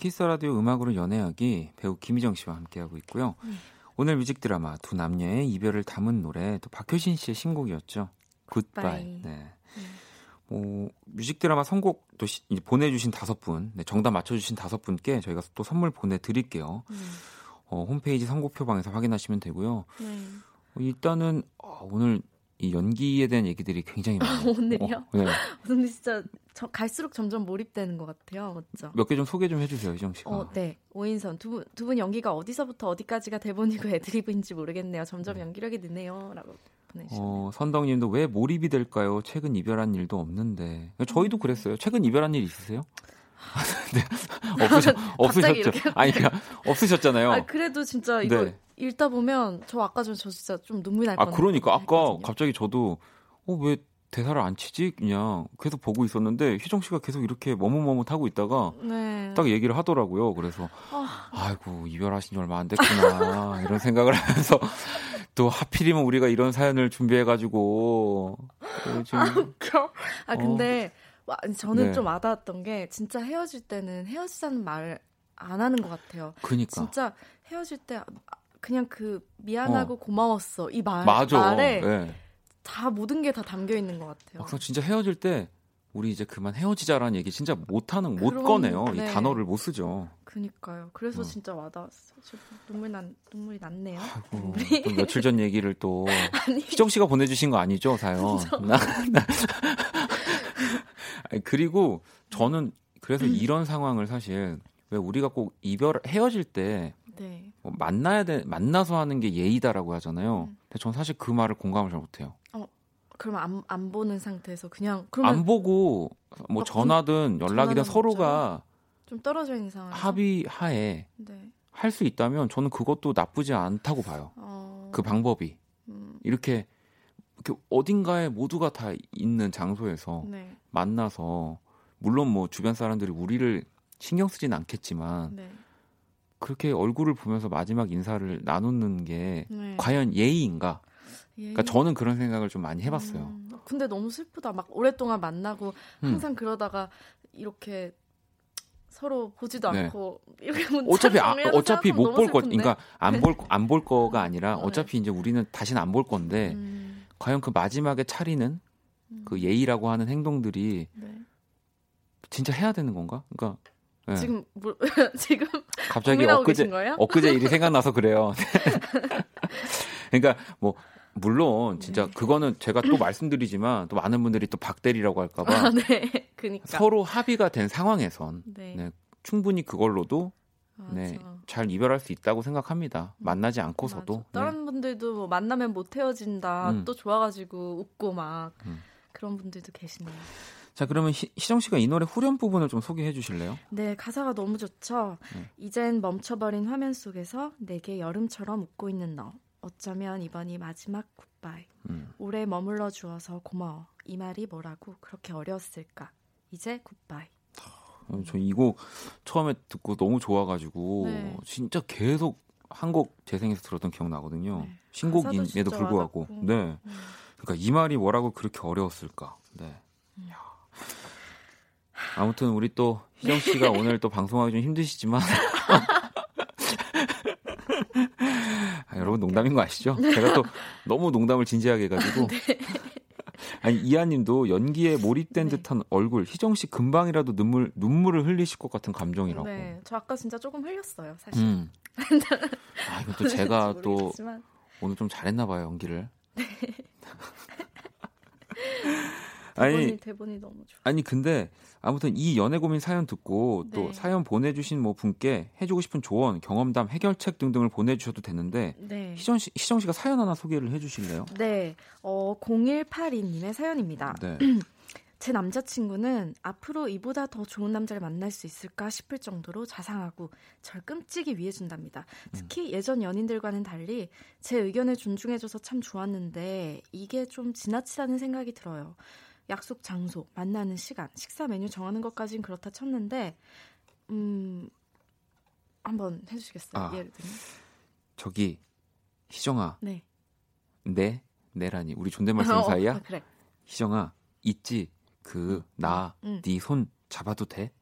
키스 라디오 음악으로 연애하기 배우 김희정 씨와 함께하고 있고요. 네. 오늘 뮤직 드라마 두 남녀의 이별을 담은 노래 또 박효신 씨의 신곡이었죠. 굿바이. 굿바이. 네. 뭐 뮤직 드라마 선곡 또 시- 보내주신 다섯 분, 네, 정답 맞춰주신 다섯 분께 저희가 또 선물 보내드릴게요. 네. 어, 홈페이지 선곡표방에서 확인하시면 되고요. 네. 어, 일단은 어, 오늘 이 연기에 대한 얘기들이 굉장히 많아요. 오늘이요? 어, 네. 근데 진짜 저 갈수록 점점 몰입되는 것 같아요. 맞죠? 몇 개 좀 소개 좀 해주세요, 희정 씨가. 어, 네. 오인선 두 분 두 분 연기가 어디서부터 어디까지가 대본이고 애드리브인지 모르겠네요. 점점 연기력이 느네요라고 보내주셨네요. 어, 선덕님도 왜 몰입이 될까요? 최근 이별한 일도 없는데. 저희도 음. 그랬어요. 최근 이별한 일 있으세요? 네. 없으셨, 없으셨죠? 아니, 그냥 없으셨잖아요. 아, 그래도 진짜 이거 네. 읽다 보면 저 아까 전저 진짜 좀 눈물 날 아, 뻔. 그러니까 아까. 갑자기 저도 어, 왜 대사를 안 치지? 그냥 계속 보고 있었는데 희정 씨가 계속 이렇게 머뭇머뭇하고 있다가 네. 딱 얘기를 하더라고요. 그래서 아. 아이고 이별하신 지 얼마 안 됐구나 이런 생각을 하면서 또 하필이면 우리가 이런 사연을 준비해가지고 어, 지금 아 근데 와, 저는 네. 좀 와닿았던 게 진짜 헤어질 때는 헤어지자는 말안 하는 것 같아요. 그니까 진짜 헤어질 때 아, 그냥 그 미안하고 고마웠어 이 말, 맞아. 말에 네. 다 모든 게 다 담겨 있는 것 같아요. 막상 진짜 헤어질 때 우리 이제 그만 헤어지자라는 얘기 진짜 못하는 못 그럼, 꺼내요. 네. 이 단어를 못 쓰죠. 그니까요. 그래서 어. 진짜 와닿았어. 저 눈물 난 눈물이 났네요. 아이고, 또 며칠 전 얘기를 또 아니 희정 씨가 보내주신 거 아니죠 사연? 나, 나. 그리고 저는 그래서 음. 이런 상황을 사실 왜 우리가 꼭 이별 헤어질 때 네. 뭐 만나야 돼 만나서 하는 게 예의다라고 하잖아요. 음. 근데 전 사실 그 말을 공감을 잘 못해요. 그러면 안, 안 보는 상태에서 그냥 안 보고 뭐막 전화든 연락이든 서로가 좀 떨어져 있는 상황에서 합의 하에 네. 할수 있다면 저는 그것도 나쁘지 않다고 봐요. 어, 그 방법이 음, 이렇게, 이렇게 어딘가에 모두가 다 있는 장소에서 네. 만나서 물론 뭐 주변 사람들이 우리를 신경 쓰진 않겠지만 네. 그렇게 얼굴을 보면서 마지막 인사를 나누는 게 네. 과연 예의인가? 예. 그러니까 저는 그런 생각을 좀 많이 해봤어요. 음, 근데 너무 슬프다. 막 오랫동안 만나고 음. 항상 그러다가 이렇게 서로 보지도 네. 않고 이렇게 문자 어차피 아, 어차피 못 볼 거? 그러니까 안 볼 안 볼 거가 아니라 네. 어차피 이제 우리는 다시는 안 볼 건데 음, 과연 그 마지막에 차리는 음, 그 예의라고 하는 행동들이 네. 진짜 해야 되는 건가? 그러니까 네. 지금 뭐, 지금 갑자기 엊그제? 엊그제 일이 생각나서 그래요. 그러니까 뭐 물론 진짜 네. 그거는 제가 또 말씀드리지만 또 많은 분들이 또 박대리라고 할까봐 아, 네. 그니까. 서로 합의가 된 상황에선 네. 네, 충분히 그걸로도 맞아. 네, 잘 이별할 수 있다고 생각합니다. 만나지 않고서도. 맞아. 다른 분들도 뭐 만나면 못 헤어진다. 음. 또 좋아가지고 웃고 막 음. 그런 분들도 계시네요. 자 그러면 희, 정 씨가 이 노래 후렴 부분을 좀 소개해 주실래요? 네, 가사가 너무 좋죠. 네. 이젠 멈춰버린 화면 속에서 내게 여름처럼 웃고 있는 너. 어쩌면 이번이 마지막 굿바이. 음. 오래 머물러 주어서 고마워. 이 말이 뭐라고 그렇게 어려웠을까. 이제 굿바이. 어, 저이곡 처음에 듣고 너무 좋아가지고 네. 진짜 계속 한 곡 재생해서 들었던 기억 나거든요. 네. 신곡임에도 불구하고. 와닿고. 네. 음. 그러니까 이 말이 뭐라고 그렇게 어려웠을까. 네. 이야. 아무튼 우리 또 희정 씨가 오늘 또 방송하기 좀 힘드시지만 아, 여러분 농담인 거 아시죠? 제가 또 너무 농담을 진지하게 해가지고 아니 이하님도 연기에 몰입된 네. 듯한 얼굴 희정 씨 금방이라도 눈물 눈물을 흘리실 것 같은 감정이라고. 네, 저 아까 진짜 조금 흘렸어요, 사실. 음. 아 이건 또 제가 또. 오늘 좀 잘했나 봐요 연기를. 대본이, 아니 대본이 너무 좋아. 아니 근데 아무튼 이 연애 고민 사연 듣고 또 네. 사연 보내주신 뭐 분께 해주고 싶은 조언, 경험담, 해결책 등등을 보내주셔도 되는데 네. 희정 씨, 희정 씨가 사연 하나 소개를 해주실래요? 네, 어, 0182님의 사연입니다. 네. 제 남자친구는 앞으로 이보다 더 좋은 남자를 만날 수 있을까 싶을 정도로 자상하고 절 끔찍이 위해준답니다. 특히 예전 연인들과는 달리 제 의견을 존중해줘서 참 좋았는데 이게 좀 지나치다는 생각이 들어요. 약속 장소, 만나는 시간, 식사 메뉴 정하는 것까진 그렇다 쳤는데 음 한번 해주시겠어요? 아. 예를 들면 저기 희정아, 네. 네, 네라니 우리 존댓말 쓰는 어, 사이야? 아, 그래. 희정아, 있지 그나 응. 네손 잡아도 돼?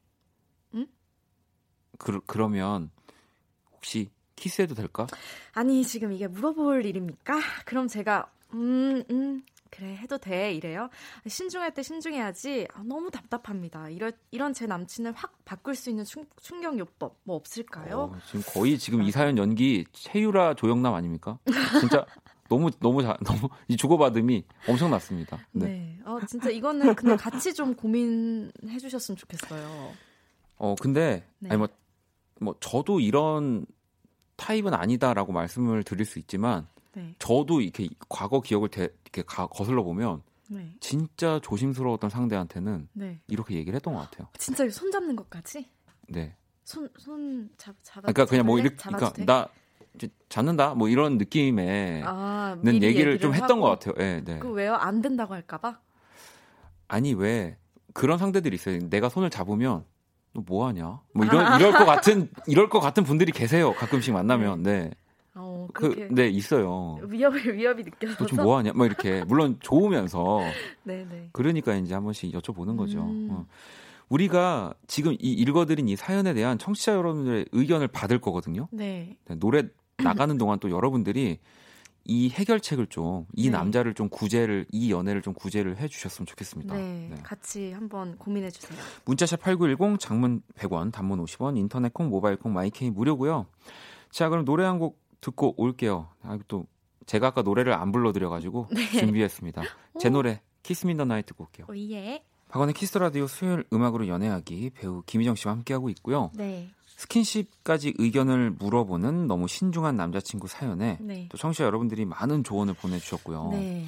응? 그, 그러면 혹시 키스해도 될까? 아니 지금 이게 물어볼 일입니까? 그럼 제가 음, 음, 그래 해도 돼 이래요. 신중할 때 신중해야지. 아, 너무 답답합니다. 이런 이런 제 남친을 확 바꿀 수 있는 충, 충격 요법 뭐 없을까요? 어, 지금 거의 지금 이 사연 연기 최유라 조영남 아닙니까? 진짜 너무 너무 자, 너무 이 주고받음이 엄청났습니다. 네. 네. 어 진짜 이거는 근데 같이 좀 고민해 주셨으면 좋겠어요. 어 근데 네. 아니 뭐뭐 저도 이런 타입은 아니다라고 말씀을 드릴 수 있지만 네. 저도 이렇게 과거 기억을 대, 이렇게 가, 거슬러 보면 네. 진짜 조심스러웠던 상대한테는 네. 이렇게 얘기를 했던 것 같아요. 진짜 손 잡는 것까지? 네. 손 손 잡 잡아 그러니까 그냥 뭐? 이렇게 그러니까 돼? 나 잡는다 뭐 이런 느낌의 아, 는 미리 얘기를, 좀 했던 하고? 것 같아요. 예, 네. 그 왜요? 안 된다고 할까봐? 아니 왜 그런 상대들이 있어요. 내가 손을 잡으면 너 뭐 하냐? 뭐 이런 이럴 것 같은 이럴 것 같은 분들이 계세요. 가끔씩 만나면. 네. 어, 그 네, 있어요. 위협을 위협이 느껴져서. 너 지금 뭐 하냐? 뭐 이렇게 물론 좋으면서 네네. 그러니까 이제 한 번씩 여쭤보는 거죠. 음. 어. 우리가 지금 이 읽어드린 이 사연에 대한 청취자 여러분들의 의견을 받을 거거든요. 네. 네, 노래 나가는 동안 또 여러분들이 이 해결책을 좀 이 네. 남자를 좀 구제를 이 연애를 좀 구제를 해 주셨으면 좋겠습니다. 네. 네. 같이 한번 고민해 주세요. 문자샵 8910 장문 100원 단문 50원 인터넷 콩 모바일 콩 마이케이 무료고요. 자 그럼 노래 한 곡 듣고 올게요. 아, 또 제가 아까 노래를 안 불러드려가지고 준비했습니다. 제 노래 Kiss Me in the Night 듣고 올게요. Oh yeah. 박원의 키스 라디오 수요일 음악으로 연애하기 배우 김희정 씨와 함께하고 있고요. 네. 스킨십까지 의견을 물어보는 너무 신중한 남자친구 사연에 네. 또 청취자 여러분들이 많은 조언을 보내주셨고요. 네.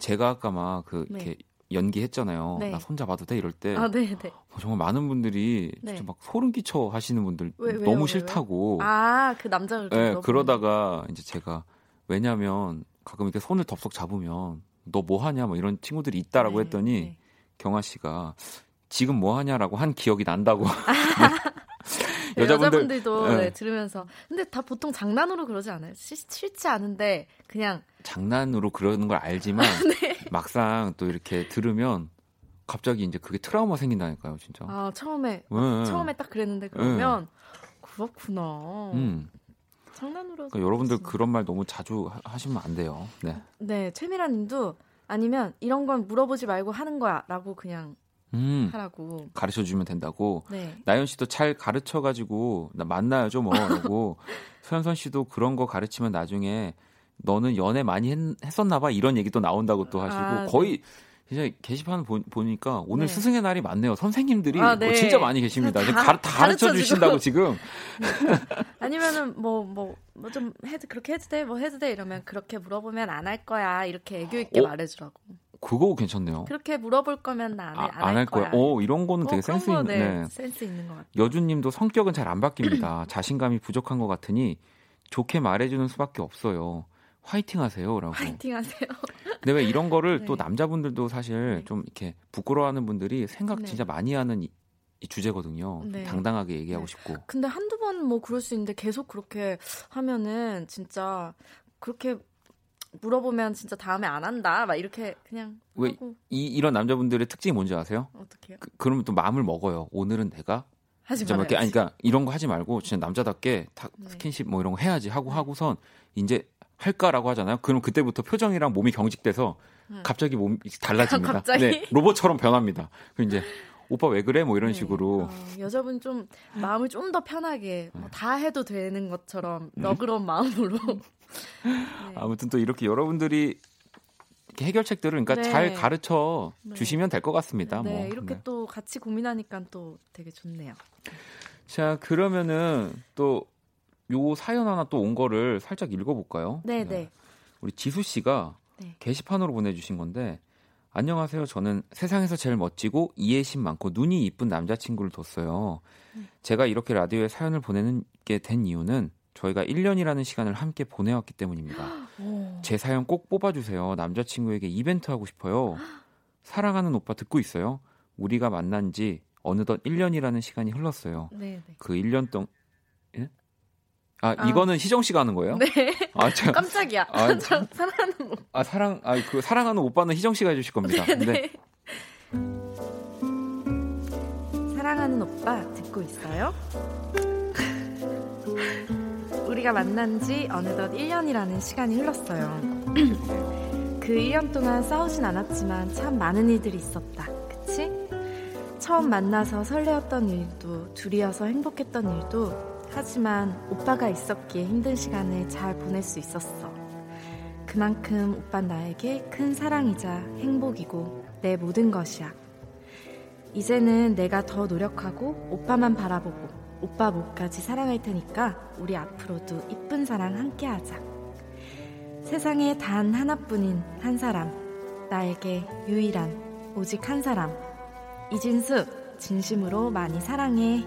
제가 아까 막그 네. 이렇게 연기했잖아요. 네. 나 손잡아도 돼 이럴 때 아, 네, 네. 어, 정말 많은 분들이 네. 진짜 막 소름 끼쳐 하시는 분들 왜, 왜요? 너무? 싫다고. 아, 그 그렇게 물어보는- 그러다가 이제 제가 왜냐면 가끔 이렇게 손을 덥석 잡으면 너 뭐 하냐 뭐 이런 친구들이 있다라고 네, 했더니 네. 경아 씨가 지금 뭐 하냐라고 한 기억이 난다고. 네, 여자분들- 여자분들 도 네. 네, 들으면서 근데 다 보통 장난으로 그러지 않아요? 싫, 싫지 않은데 그냥 장난으로 그러는 걸 알지만 네. 막상 또 이렇게 들으면 갑자기 이제 그게 트라우마 생긴다니까요, 진짜. 아 처음에 네. 처음에 딱 그랬는데 그러면 그렇구나. 음. 장난으로. 그러니까 여러분들. 그런 말 너무 자주 하- 하시면 안 돼요. 네. 네 최미라님도 아니면 이런 건 물어보지 말고 하는 거야라고 그냥 음. 하라고. 가르쳐 주면 된다고. 네. 나연 씨도 잘 가르쳐 가지고 나 만나야죠 뭐 라고 서현선 씨도 그런 거 가르치면 나중에 너는 연애 많이 했, 했었나 봐 이런 얘기도 나온다고 또 하시고 아, 거의 이제 게시판 보, 보니까 오늘 네. 스승의 날이 많네요. 선생님들이 아, 뭐 네. 진짜 많이 계십니다. 다 가, 다 가르쳐. 주신다고 지금. 아니면은 뭐 뭐 뭐 좀 해도 그렇게 해도 돼 뭐 해도 돼 이러면 그렇게 물어보면 안 할 거야 이렇게 애교 있게 어? 말해주라고. 그거 괜찮네요. 그렇게 물어볼 거면 나 안할안할 거야. 오 이런 거는 되게 어, 그런 센스 거, 있는. 네, 네. 센스 있는 것 같아요. 여주님도 성격은 잘 안 바뀝니다. 자신감이 부족한 것 같으니 좋게 말해주는 수밖에 없어요. 화이팅 하세요라고. 파이팅 하세요. 근데 왜 이런 거를 네. 또 남자분들도 사실 네. 좀 이렇게 부끄러워하는 분들이 생각 네. 진짜 많이 하는 이, 이 주제거든요. 네. 당당하게 얘기하고 네. 싶고. 근데 한두 번 뭐 그럴 수 있는데 계속 그렇게 하면은 진짜 그렇게 물어보면 진짜 다음에 안 한다. 막 이렇게 그냥 왜 하고 이 이런 남자분들의 특징이 뭔지 아세요? 어떻게요? 그, 그러면 또 마음을 먹어요. 오늘은 내가 하지 진짜 막 말아야지. 아니 그러니까 이런 거 하지 말고 진짜 남자답게 다 네. 스킨십 뭐 이런 거 해야지 하고 하고선 이제 할까라고 하잖아요. 그럼 그때부터 표정이랑 몸이 경직돼서 음. 갑자기 몸이 달라집니다. 갑자기? 네, 로봇처럼 변합니다. 그럼 이제 오빠 왜 그래? 뭐 이런 네. 식으로 어, 여자분 좀 마음을 좀 더 편하게 네. 뭐다 해도 되는 것처럼 너그러운 마음으로 네. 아무튼 또 이렇게 여러분들이 이렇게 해결책들을 그러니까 네. 잘 가르쳐 네. 주시면 될 것 같습니다. 네, 뭐. 이렇게 네. 또 같이 고민하니까 또 되게 좋네요. 자 그러면은 또 요 사연 하나 또 온 거를 살짝 읽어볼까요? 네, 네. 우리 지수 씨가 네. 게시판으로 보내주신 건데 안녕하세요. 저는 세상에서 제일 멋지고 이해심 많고 눈이 이쁜 남자친구를 뒀어요. 네. 제가 이렇게 라디오에 사연을 보내게 된 이유는 저희가 1년이라는 시간을 함께 보내왔기 때문입니다. 오. 제 사연 꼭 뽑아주세요. 남자친구에게 이벤트 하고 싶어요. 사랑하는 오빠 듣고 있어요. 우리가 만난 지 어느덧 1년이라는 시간이 흘렀어요. 네, 네. 그 1년 동안 예? 아, 아. 이거는 희정 씨가 하는 거예요? 네. 아, 저, 깜짝이야. 아, 저 사랑하는 뭐. 아 사랑 아 그 사랑하는 오빠는 희정 씨가 해 주실 겁니다. 근데 네. 사랑하는 오빠 듣고 있어요? 우리가 만난 지 어느덧 1년이라는 시간이 흘렀어요. 그 1년 동안 싸우진 않았지만 참 많은 일들이 있었다. 그치? 처음 만나서 설레었던 일도, 둘이어서 행복했던 일도, 하지만 오빠가 있었기에 힘든 시간을 잘 보낼 수 있었어. 그만큼 오빠 나에게 큰 사랑이자 행복이고 내 모든 것이야. 이제는 내가 더 노력하고 오빠만 바라보고 오빠 목까지 사랑할 테니까 우리 앞으로도 이쁜 사랑 함께 하자. 세상에 단 하나뿐인 한 사람. 나에게 유일한 오직 한 사람. 이진수, 진심으로 많이 사랑해.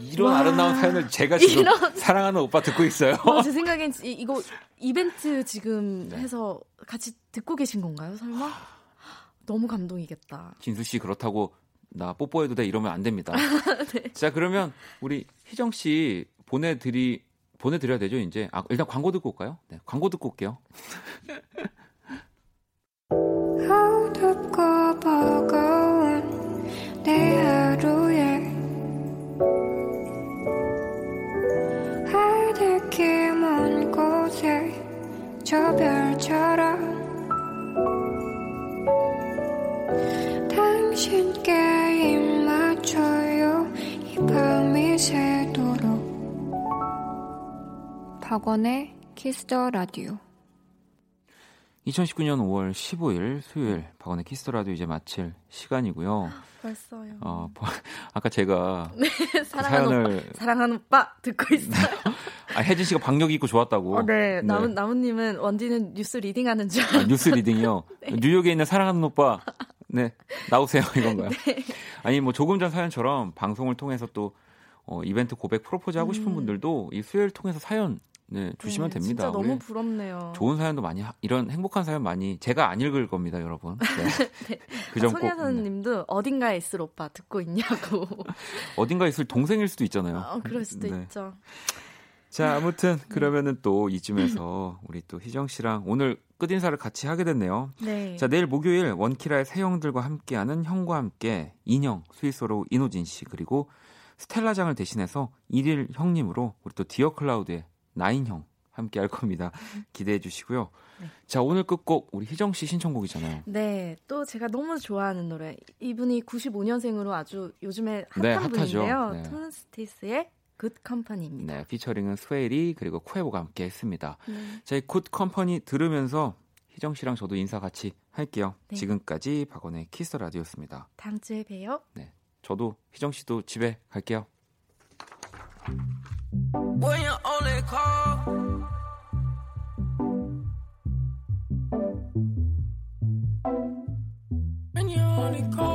이런 와. 아름다운 사연을 제가 지금 이런. 사랑하는 오빠 듣고 있어요. 어, 제 생각엔 이, 이거 이벤트 지금 네. 해서 같이 듣고 계신 건가요, 설마? 너무 감동이겠다. 진수 씨 그렇다고 나 뽀뽀해도 돼 이러면 안 됩니다. 네. 자 그러면 우리 희정 씨 보내드리 보내드려야 되죠 이제. 아 일단 광고 듣고 올까요? 네, 광고 듣고 올게요. 어둡고 버거운 내 하루에 하늘길 먼 곳에 저 별처럼 당신께 입 맞춰요 이 밤이 새도록 박원의 키스 더 라디오 2019년 5월 15일 수요일 박원의 키스 더 라디오 이제 마칠 시간이고요. 벌써요. 어, 버- 아까 제가 그 사랑하는 사연을 오빠, 사랑하는 오빠 듣고 있어요. 아, 혜진 씨가 박력 있고 좋았다고. 어, 네. 네. 나무, 나무님은 원디는 뉴스 reading하는 줄. 아, 뉴스 reading이요. 네. 뉴욕에 있는 사랑하는 오빠. 네. 나오세요. 이건가요? 네. 아니, 뭐 조금 전 사연처럼 방송을 통해서 또 어, 이벤트 고백 프로포즈 하고 싶은 음. 분들도 이 수요일 통해서 사연 네, 주시면 네, 됩니다. 진짜 너무 부럽네요. 좋은 사연도 많이 하- 이런 행복한 사연 많이 제가 안 읽을 겁니다, 여러분. 네. 그점 꼭. 네. 손예선님도 어딘가에 있을 오빠 듣고 있냐고. 어딘가 있을 동생일 수도 있잖아요. 어, 그럴 수도 네. 있죠. 자, 아무튼 그러면은 또 이쯤에서 우리 또 희정 씨랑 오늘 끝인사를 같이 하게 됐네요. 네. 자, 내일 목요일 원키라의 새 형들과 함께하는 형과 함께 인형 스위스로 이노진 씨 그리고 스텔라장을 대신해서 일일 형님으로 우리 또 디어 클라우드의 나인 형 함께 할 겁니다. 기대해 주시고요. 네. 자, 오늘 끝곡 우리 희정 씨 신청곡이잖아요. 네, 또 제가 너무 좋아하는 노래. 이분이 95년생으로 아주 요즘에 핫한 네. 분인데요. 네. Tone Stith의 Good Company입니다. 네, 피처링은 Swae Lee 그리고 Quavo가 함께 했습니다. 네. 저희 Good Company 들으면서 희정 씨랑 저도 인사 같이 할게요. 네. 지금까지 박원의 키스 라디오였습니다. 다음 주에 봬요. 네. 저도 희정 씨도 집에 갈게요. only call